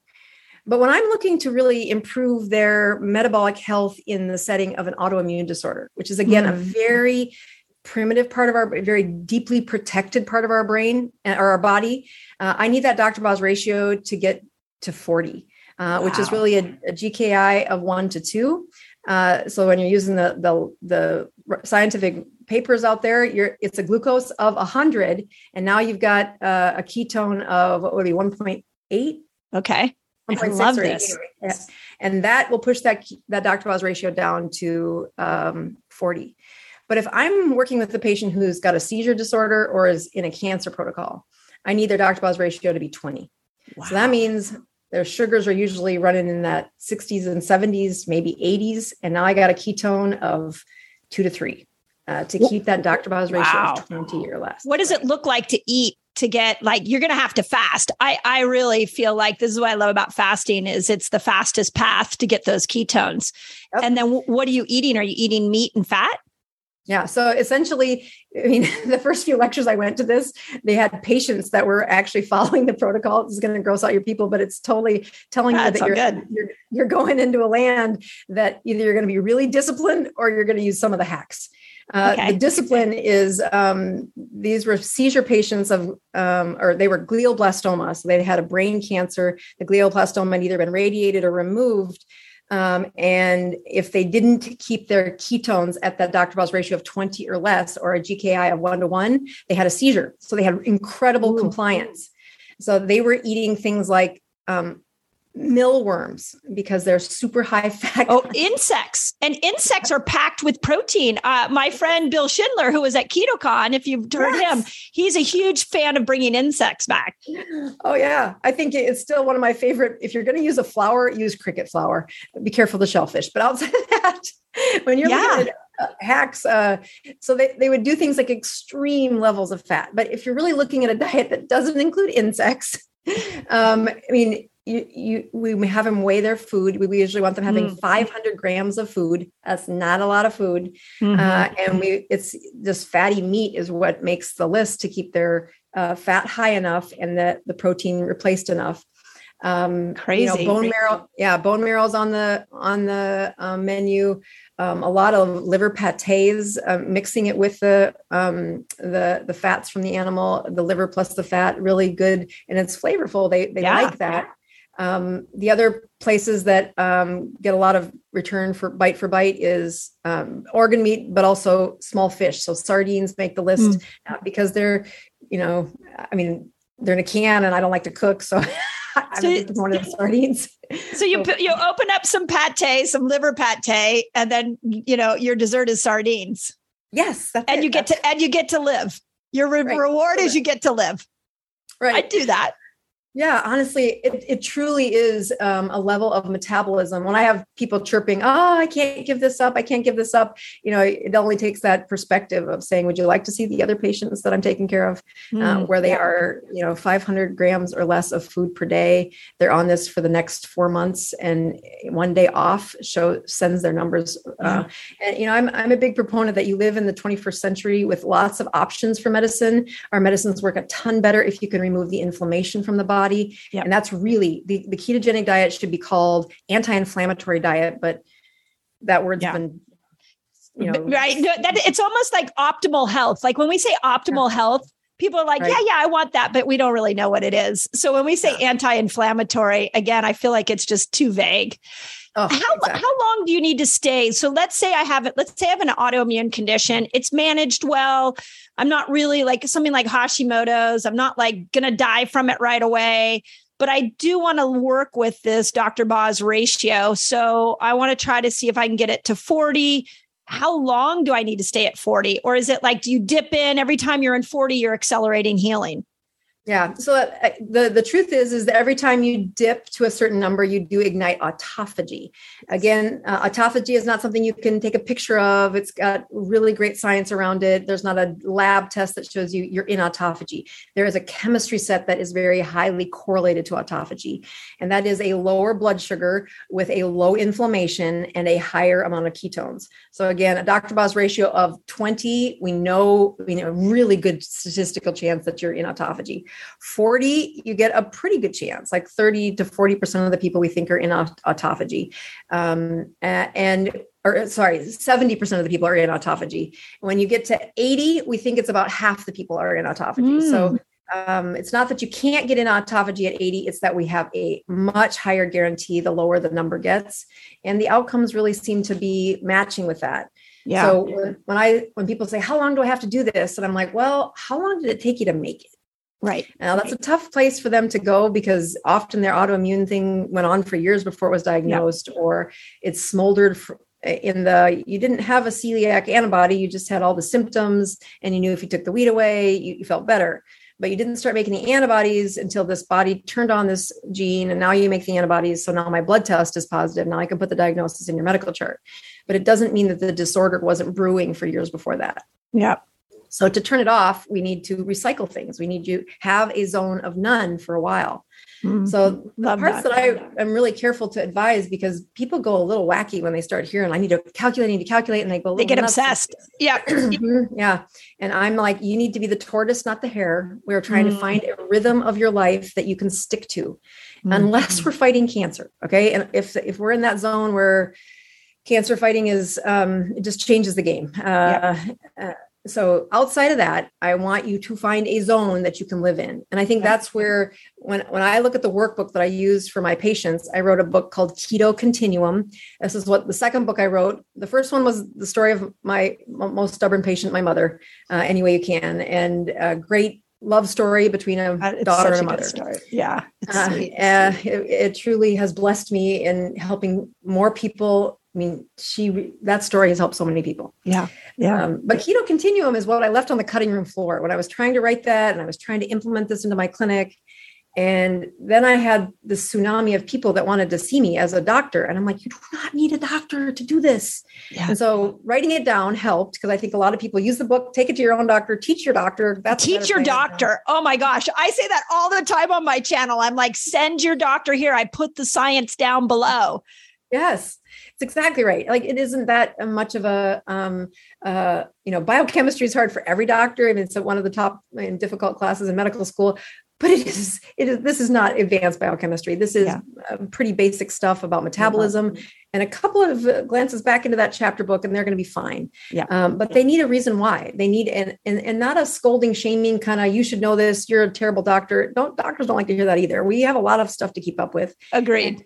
But when I'm looking to really improve their metabolic health in the setting of an autoimmune disorder, which is again mm. a very primitive part of our very deeply protected part of our brain uh, or our body, uh, I need that Dr. Boz ratio to get to 40, uh, wow. which is really a, a, GKI of one to two. Uh, so when you're using the, the, the scientific papers out there, you're, it's a glucose of 100, and now you've got uh, a ketone of what would be 1.8. Okay. I love this. Yeah. And that will push that that Dr. Boz ratio down to um, 40. But if I'm working with a patient who's got a seizure disorder or is in a cancer protocol, I need their Dr. Boz ratio to be 20. Wow. So that means their sugars are usually running in that 60s and 70s, maybe 80s. And now I got a ketone of two to three uh, to keep that Dr. Boz ratio wow. of 20 or less. What does it look like to eat to get like you're going to have to fast. I I really feel like this is what I love about fasting is it's the fastest path to get those ketones. Yep. And then what are you eating? Are you eating meat and fat? Yeah. So essentially, I mean, the first few lectures I went to this, they had patients that were actually following the protocol. This is going to gross out your people, but it's totally telling That's you that you're, you're, you're going into a land that either you're going to be really disciplined or you're going to use some of the hacks. Uh, okay. The discipline is um, these were seizure patients of, um, or they were glioblastoma. So they had a brain cancer. The glioblastoma had either been radiated or removed. Um, and if they didn't keep their ketones at that Dr. Boz ratio of 20 or less, or a GKI of one to one, they had a seizure. So they had incredible Ooh. compliance. So they were eating things like um, Mealworms because they're super high fat. Oh, insects. And insects are packed with protein. Uh, my friend Bill Schindler, who was at KetoCon, if you've heard yes. him, he's a huge fan of bringing insects back. Oh, yeah. I think it's still one of my favorite. If you're going to use a flour, use cricket flour. Be careful the shellfish. But outside of that, when you're yeah. looking at uh, hacks, uh, so they, they would do things like extreme levels of fat. But if you're really looking at a diet that doesn't include insects, um, I mean, you, you we have them weigh their food. We, we usually want them having mm. 500 grams of food. That's not a lot of food, mm-hmm. uh, and we it's just fatty meat is what makes the list to keep their uh, fat high enough and the the protein replaced enough. Um, Crazy you know, bone marrow. Yeah, bone marrow's on the on the um, menu. Um, a lot of liver pates, um, mixing it with the um, the the fats from the animal, the liver plus the fat, really good, and it's flavorful. They they yeah. like that. Um, the other places that um, get a lot of return for bite for bite is um, organ meat, but also small fish. So sardines make the list mm. uh, because they're, you know, I mean, they're in a can, and I don't like to cook, so I'm so, one of the sardines. So you you open up some pate, some liver pate, and then you know your dessert is sardines. Yes, and it. you get that's to and you get to live. Your re- right. reward is you get to live. Right. I do that. Yeah, honestly, it, it truly is um, a level of metabolism. When I have people chirping, oh, I can't give this up, I can't give this up, you know, it only takes that perspective of saying, would you like to see the other patients that I'm taking care of, mm, um, where they yeah. are, you know, 500 grams or less of food per day. They're on this for the next four months, and one day off show sends their numbers. Uh, and you know, I'm I'm a big proponent that you live in the 21st century with lots of options for medicine. Our medicines work a ton better if you can remove the inflammation from the body body. Yep. And that's really the, the ketogenic diet should be called anti-inflammatory diet, but that word's yeah. been you know right that it's almost like optimal health like when we say optimal yeah. health people are like right. yeah yeah i want that but we don't really know what it is so when we say yeah. anti-inflammatory again i feel like it's just too vague oh, how, exactly. how long do you need to stay so let's say i have it let's say i have an autoimmune condition it's managed well I'm not really like something like Hashimoto's. I'm not like going to die from it right away, but I do want to work with this Dr. Boz ratio. So I want to try to see if I can get it to 40. How long do I need to stay at 40? Or is it like, do you dip in every time you're in 40, you're accelerating healing? Yeah. So uh, the the truth is is that every time you dip to a certain number, you do ignite autophagy. Again, uh, autophagy is not something you can take a picture of. It's got really great science around it. There's not a lab test that shows you you're in autophagy. There is a chemistry set that is very highly correlated to autophagy, and that is a lower blood sugar with a low inflammation and a higher amount of ketones. So again, a Dr. Boz ratio of 20, we know we know a really good statistical chance that you're in autophagy. 40, you get a pretty good chance, like 30 to 40% of the people we think are in autophagy. Um, and or sorry, 70% of the people are in autophagy. When you get to 80, we think it's about half the people are in autophagy. Mm. So um, it's not that you can't get in autophagy at 80, it's that we have a much higher guarantee the lower the number gets. And the outcomes really seem to be matching with that. Yeah. So when I when people say, How long do I have to do this? And I'm like, Well, how long did it take you to make it? Right. Now that's a tough place for them to go because often their autoimmune thing went on for years before it was diagnosed, yeah. or it smoldered in the you didn't have a celiac antibody, you just had all the symptoms, and you knew if you took the wheat away, you, you felt better but you didn't start making the antibodies until this body turned on this gene and now you make the antibodies so now my blood test is positive now i can put the diagnosis in your medical chart but it doesn't mean that the disorder wasn't brewing for years before that yeah so to turn it off we need to recycle things we need to have a zone of none for a while Mm-hmm. So the parts that. that I am really careful to advise because people go a little wacky when they start hearing, I need to calculate, I need to calculate, and they go, they get obsessed. Yeah. Mm-hmm. yeah. And I'm like, you need to be the tortoise, not the hare. We're trying mm-hmm. to find a rhythm of your life that you can stick to, mm-hmm. unless we're fighting cancer. Okay. And if if we're in that zone where cancer fighting is um, it just changes the game. Uh, uh, so outside of that i want you to find a zone that you can live in. And i think that's where when, when i look at the workbook that i use for my patients i wrote a book called keto continuum. This is what the second book i wrote. The first one was the story of my most stubborn patient my mother. Uh, any way you can. And a great love story between a uh, daughter and a mother. story. yeah uh, uh, it, it truly has blessed me in helping more people. I mean, she that story has helped so many people. Yeah, yeah. Um, but keto continuum is what I left on the cutting room floor when I was trying to write that, and I was trying to implement this into my clinic. And then I had this tsunami of people that wanted to see me as a doctor, and I'm like, you do not need a doctor to do this. Yeah. And so writing it down helped because I think a lot of people use the book, take it to your own doctor, teach your doctor. That's teach your doctor. Oh my gosh, I say that all the time on my channel. I'm like, send your doctor here. I put the science down below. Yes, exactly right. Like it isn't that much of a, um, uh, you know, biochemistry is hard for every doctor. I mean, it's one of the top and difficult classes in medical school. But it is, it is. This is not advanced biochemistry. This is yeah. uh, pretty basic stuff about metabolism, and a couple of uh, glances back into that chapter book, and they're going to be fine. Yeah. Um, but they need a reason why. They need and and, and not a scolding, shaming kind of. You should know this. You're a terrible doctor. Don't doctors don't like to hear that either. We have a lot of stuff to keep up with. Agreed. And,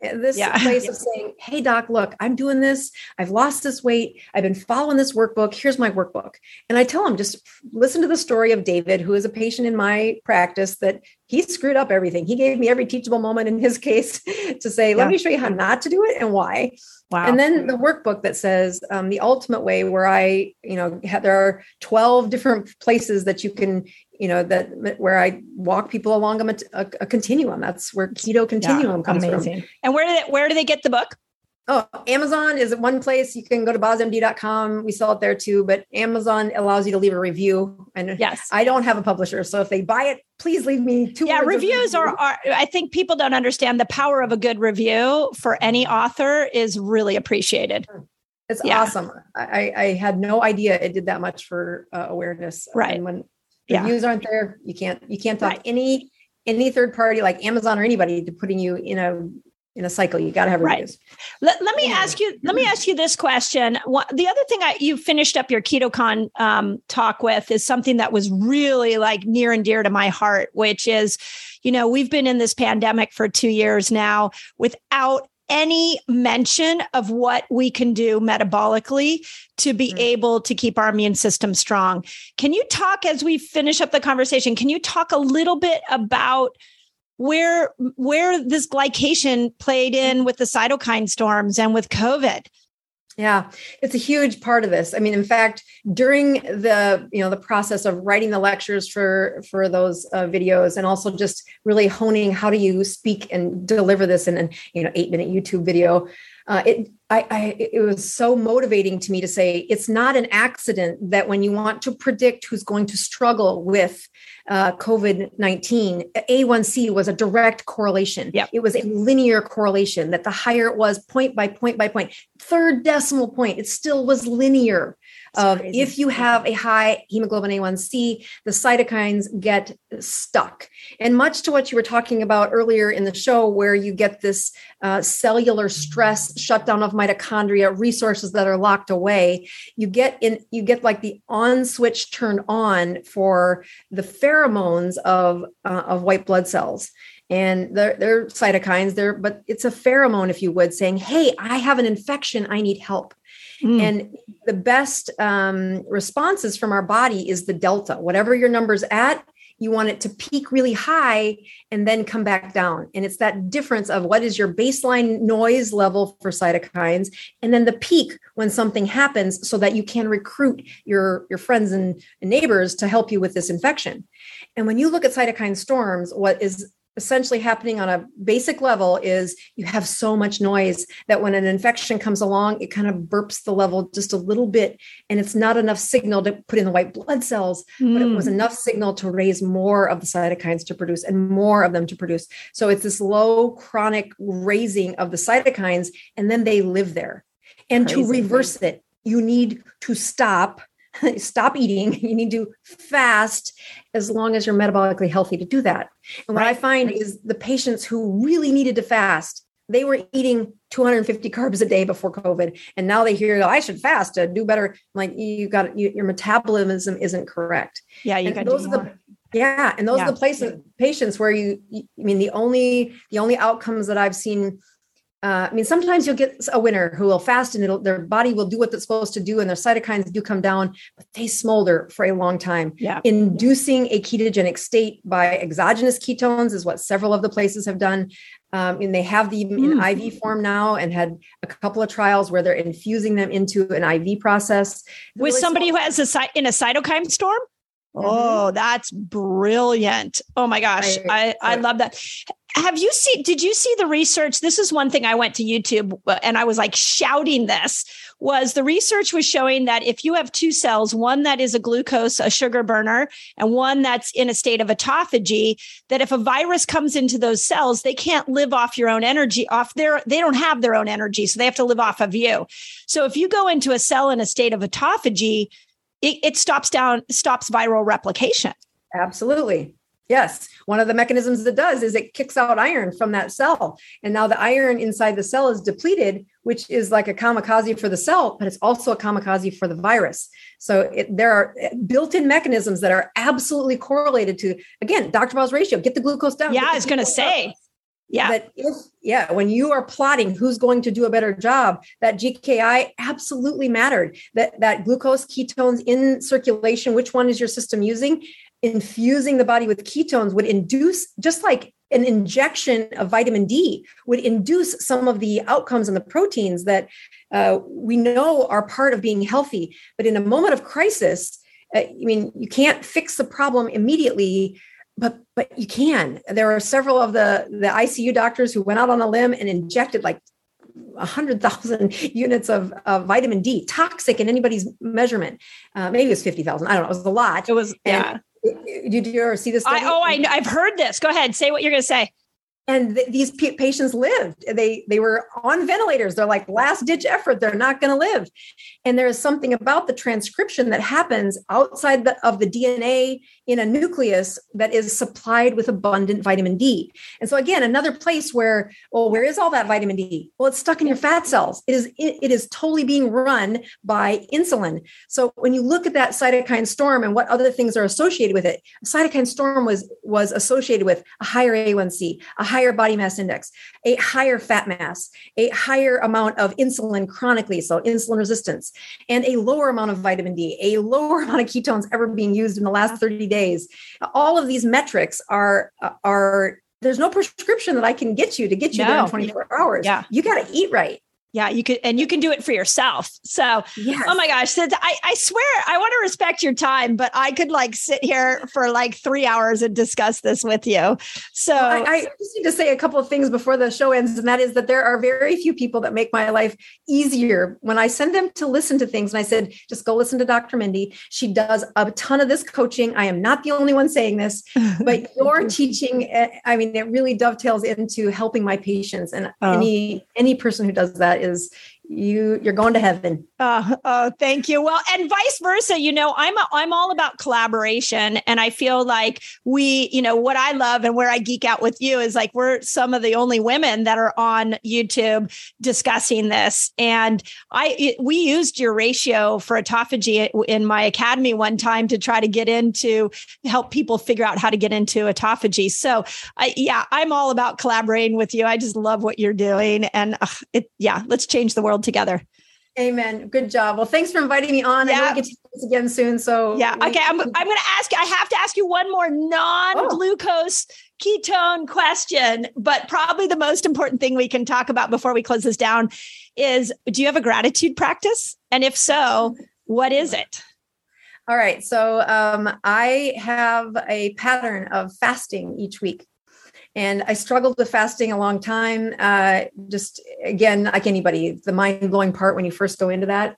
this yeah. place of saying, Hey, doc, look, I'm doing this. I've lost this weight. I've been following this workbook. Here's my workbook. And I tell him, just listen to the story of David, who is a patient in my practice that he screwed up everything. He gave me every teachable moment in his case to say, Let yeah. me show you how not to do it and why. Wow. And then the workbook that says um, the ultimate way, where I, you know, there are 12 different places that you can you know that where i walk people along a, a, a continuum. That's where keto continuum yeah, comes amazing. from and where do they where do they get the book? Oh amazon is one place. You can go to bozmd.com we sell it there too but amazon allows you to leave a review. And yes. I don't have a publisher so if they buy it please leave me two yeah reviews are, are i think people don't understand the power of a good review for any author is really appreciated. It's yeah. awesome. I, I had no idea it did that much for uh, awareness. Right. And when yeah. reviews aren't there you can't you can't talk right. any any third party like amazon or anybody to putting you in a in a cycle you got to have reviews right. let, let me ask you let me ask you this question what, the other thing I, you finished up your ketocon um, talk with is something that was really like near and dear to my heart which is you know we've been in this pandemic for two years now without any mention of what we can do metabolically to be mm-hmm. able to keep our immune system strong. Can you talk as we finish up the conversation? Can you talk a little bit about where where this glycation played in with the cytokine storms and with COVID? Yeah, it's a huge part of this. I mean, in fact, during the you know the process of writing the lectures for for those uh, videos, and also just really honing how do you speak and deliver this in an you know eight minute YouTube video, uh, it I, I, it was so motivating to me to say it's not an accident that when you want to predict who's going to struggle with uh, COVID nineteen, A1C was a direct correlation. Yep. it was a linear correlation. That the higher it was, point by point by point, third decimal point, it still was linear. Of if you have a high hemoglobin A1C, the cytokines get stuck. And much to what you were talking about earlier in the show, where you get this uh, cellular stress, shutdown of mitochondria, resources that are locked away, you get in, you get like the on switch turned on for the pheromones of uh, of white blood cells. And they're, they're cytokines there but it's a pheromone if you would saying hey i have an infection i need help mm. and the best um, responses from our body is the delta. Whatever your number's at you want it to peak really high and then come back down. And it's that difference of what is your baseline noise level for cytokines and then the peak when something happens so that you can recruit your your friends and, and neighbors to help you with this infection. And when you look at cytokine storms what is essentially happening on a basic level is you have so much noise that when an infection comes along, it kind of burps the level just a little bit. And it's not enough signal to put in the white blood cells, mm. but it was hmm. enough signal to raise more of the cytokines to produce and more of them to produce. So it's this low chronic raising of the cytokines, and then they live there. And Crazy. to reverse it, you need to stop stop eating. You need to fast as long as you're metabolically healthy to do that. And what right. I find is the patients who really needed to fast, they were eating 250 carbs a day before COVID. And now they hear, oh, I should fast to do better. I'm like you got you, your metabolism isn't correct. Yeah. You got those are the, yeah. And those yeah. are the places patients where you, I mean, the only, the only outcomes that I've seen uh, I mean, sometimes you'll get a winner who will fast and their body will do what it's supposed to do, and their cytokines do come down, but they smolder for a long time. Yeah. Inducing a ketogenic state by exogenous ketones is what several of the places have done. Um, and they have them mm. in IV form now and had a couple of trials where they're infusing them into an IV process. With really somebody who has a in a cytokine storm? Mm-hmm. Oh, that's brilliant. Oh my gosh. I, I, love that have you seen did you see the research this is one thing i went to youtube uh, and i was like shouting this was the research was showing that if you have two cells one that is a glucose a sugar burner and one that's in a state of autophagy that if a virus comes into those cells they can't live off your own energy off their they don't have their own energy so they have to live off of you so if you go into a cell in a state of autophagy it, it stops down stops viral replication absolutely Yes, one of the mechanisms it does is it kicks out iron from that cell. And now the iron inside the cell is depleted, which is like a kamikaze for the cell, but it's also a kamikaze for the virus. So it, there are eh, built in mechanisms that are absolutely correlated to, again, Dr. Boz ratio, get the glucose down. Yeah, I was going to say. Yeah. That if, yeah, when you are plotting who's going to do a better job, that GKI absolutely mattered. That that glucose ketones in circulation, which one is your system using? infusing the body with ketones would induce just like an injection of vitamin D would induce some of the outcomes and the proteins that uh, we know are part of being healthy. But in a moment of crisis, uh, I mean, you can't fix the problem immediately, but but you can. There are several of the the ICU doctors who went out on a limb and injected like 100,000 units of, of, vitamin D, toxic in anybody's measurement. Uh, maybe it was 50,000. I don't know. It was a lot. It was, yeah. Did you ever see this? I, oh, I, I've heard this. Go ahead. Say what you're going to say and th- these p- patients lived they they were on ventilators they're like last ditch effort they're not going to live and there is something about the transcription that happens outside the, of the dna in a nucleus that is supplied with abundant vitamin d. And so again another place where well where is all that vitamin d? Well it's stuck in your fat cells. It is it, it is totally being run by insulin. So when you look at that cytokine storm and what other things are associated with it cytokine storm was was associated with a higher a1c a higher body mass index, a higher fat mass, a higher amount of insulin chronically, so insulin resistance, and a lower amount of vitamin D, a lower amount of ketones ever being used in the last 30 days. All of these metrics are are there's no prescription that I can get you to get you no. there in 24 hours. Yeah. You got to eat right. Yeah, you could, and you can do it for yourself. So, yes. oh my gosh, I, I swear I want to respect your time, but I could like sit here for like three hours and discuss this with you. So, well, I, I, just need to say a couple of things before the show ends, and that is that there are very few people that make my life easier when I send them to listen to things. And I said, just go listen to Dr. Mindy. She does a ton of this coaching. I am not the only one saying this, but your teaching, eh, I mean, it really dovetails into helping my patients, and oh. any any person who does that is you you're going to heaven. Uh, oh, thank you. Well, and vice versa. You know, I'm a, I'm all about collaboration, and I feel like we, you know, what I love and where I geek out with you is like we're some of the only women that are on YouTube discussing this. And I it, we used your ratio for autophagy in my academy one time to try to get into help people figure out how to get into autophagy. So, I, yeah, I'm all about collaborating with you. I just love what you're doing, and uh, it, yeah, let's change the world together. Amen. Good job. Well, thanks for inviting me on. Yeah. I know we get to do this again soon. So yeah. Okay. I'm, I'm going to ask I have to ask you one more non-glucose oh. ketone question, but probably the most important thing we can talk about before we close this down is, do you have a gratitude practice? And if so, what is it? All right. So um, I have a pattern of fasting each week. And I struggled with fasting a long time. Uh, just again, like anybody, the mind blowing part when you first go into that.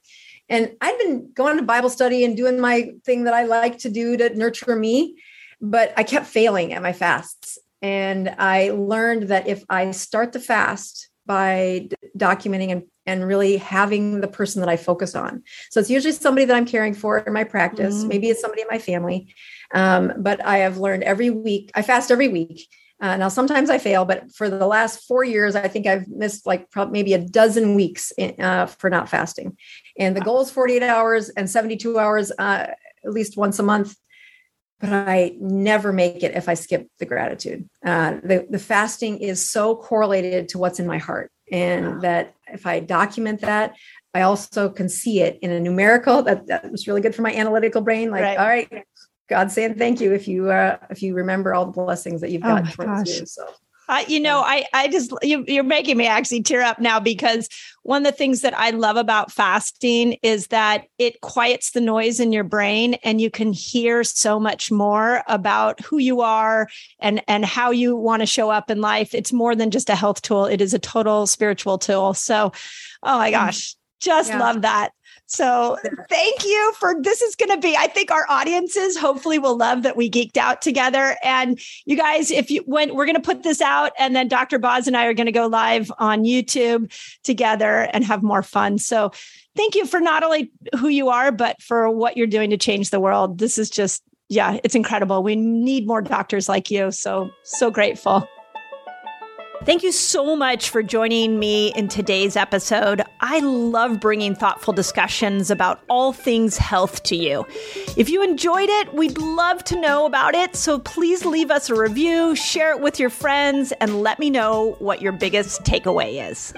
And I'd been going to Bible study and doing my thing that I like to do to nurture me, but I kept failing at my fasts. And I learned that if I start the fast by documenting and, and really having the person that I focus on. So it's usually somebody that I'm caring for in my practice. Mm. Maybe it's somebody in my family. Um, but I have learned every week, I fast every week. Uh, now, sometimes I fail, but for the last four years, I think I've missed like probably maybe a dozen weeks in, uh, for not fasting. And the goal is 48 hours and 72 hours, uh, at least once a month. But I never make it if I skip the gratitude. Uh, the, the fasting is so correlated to what's in my heart. And that if I document that, I also can see it in a numerical. That, that was really good for my analytical brain. Like, right. all right, God saying thank you if you uh, if you remember all the blessings that you've got oh towards you. So. Uh, you know, I I just you, you're making me actually tear up now because one of the things that I love about fasting is that it quiets the noise in your brain and you can hear so much more about who you are and and how you want to show up in life. It's more than just a health tool; it is a total spiritual tool. So, oh my gosh, just yeah. love that. So thank you for this is going to be, I think our audiences hopefully will love that we geeked out together. And you guys, if you when we're going to put this out and then Dr. Boz and I are going to go live on YouTube together and have more fun. So thank you for not only who you are, but for what you're doing to change the world. This is just, yeah, it's incredible. We need more doctors like you. So, so grateful. Thank you so much for joining me in today's episode. I love bringing thoughtful discussions about all things health to you. If you enjoyed it, we'd love to know about it. So please leave us a review, share it with your friends, and let me know what your biggest takeaway is.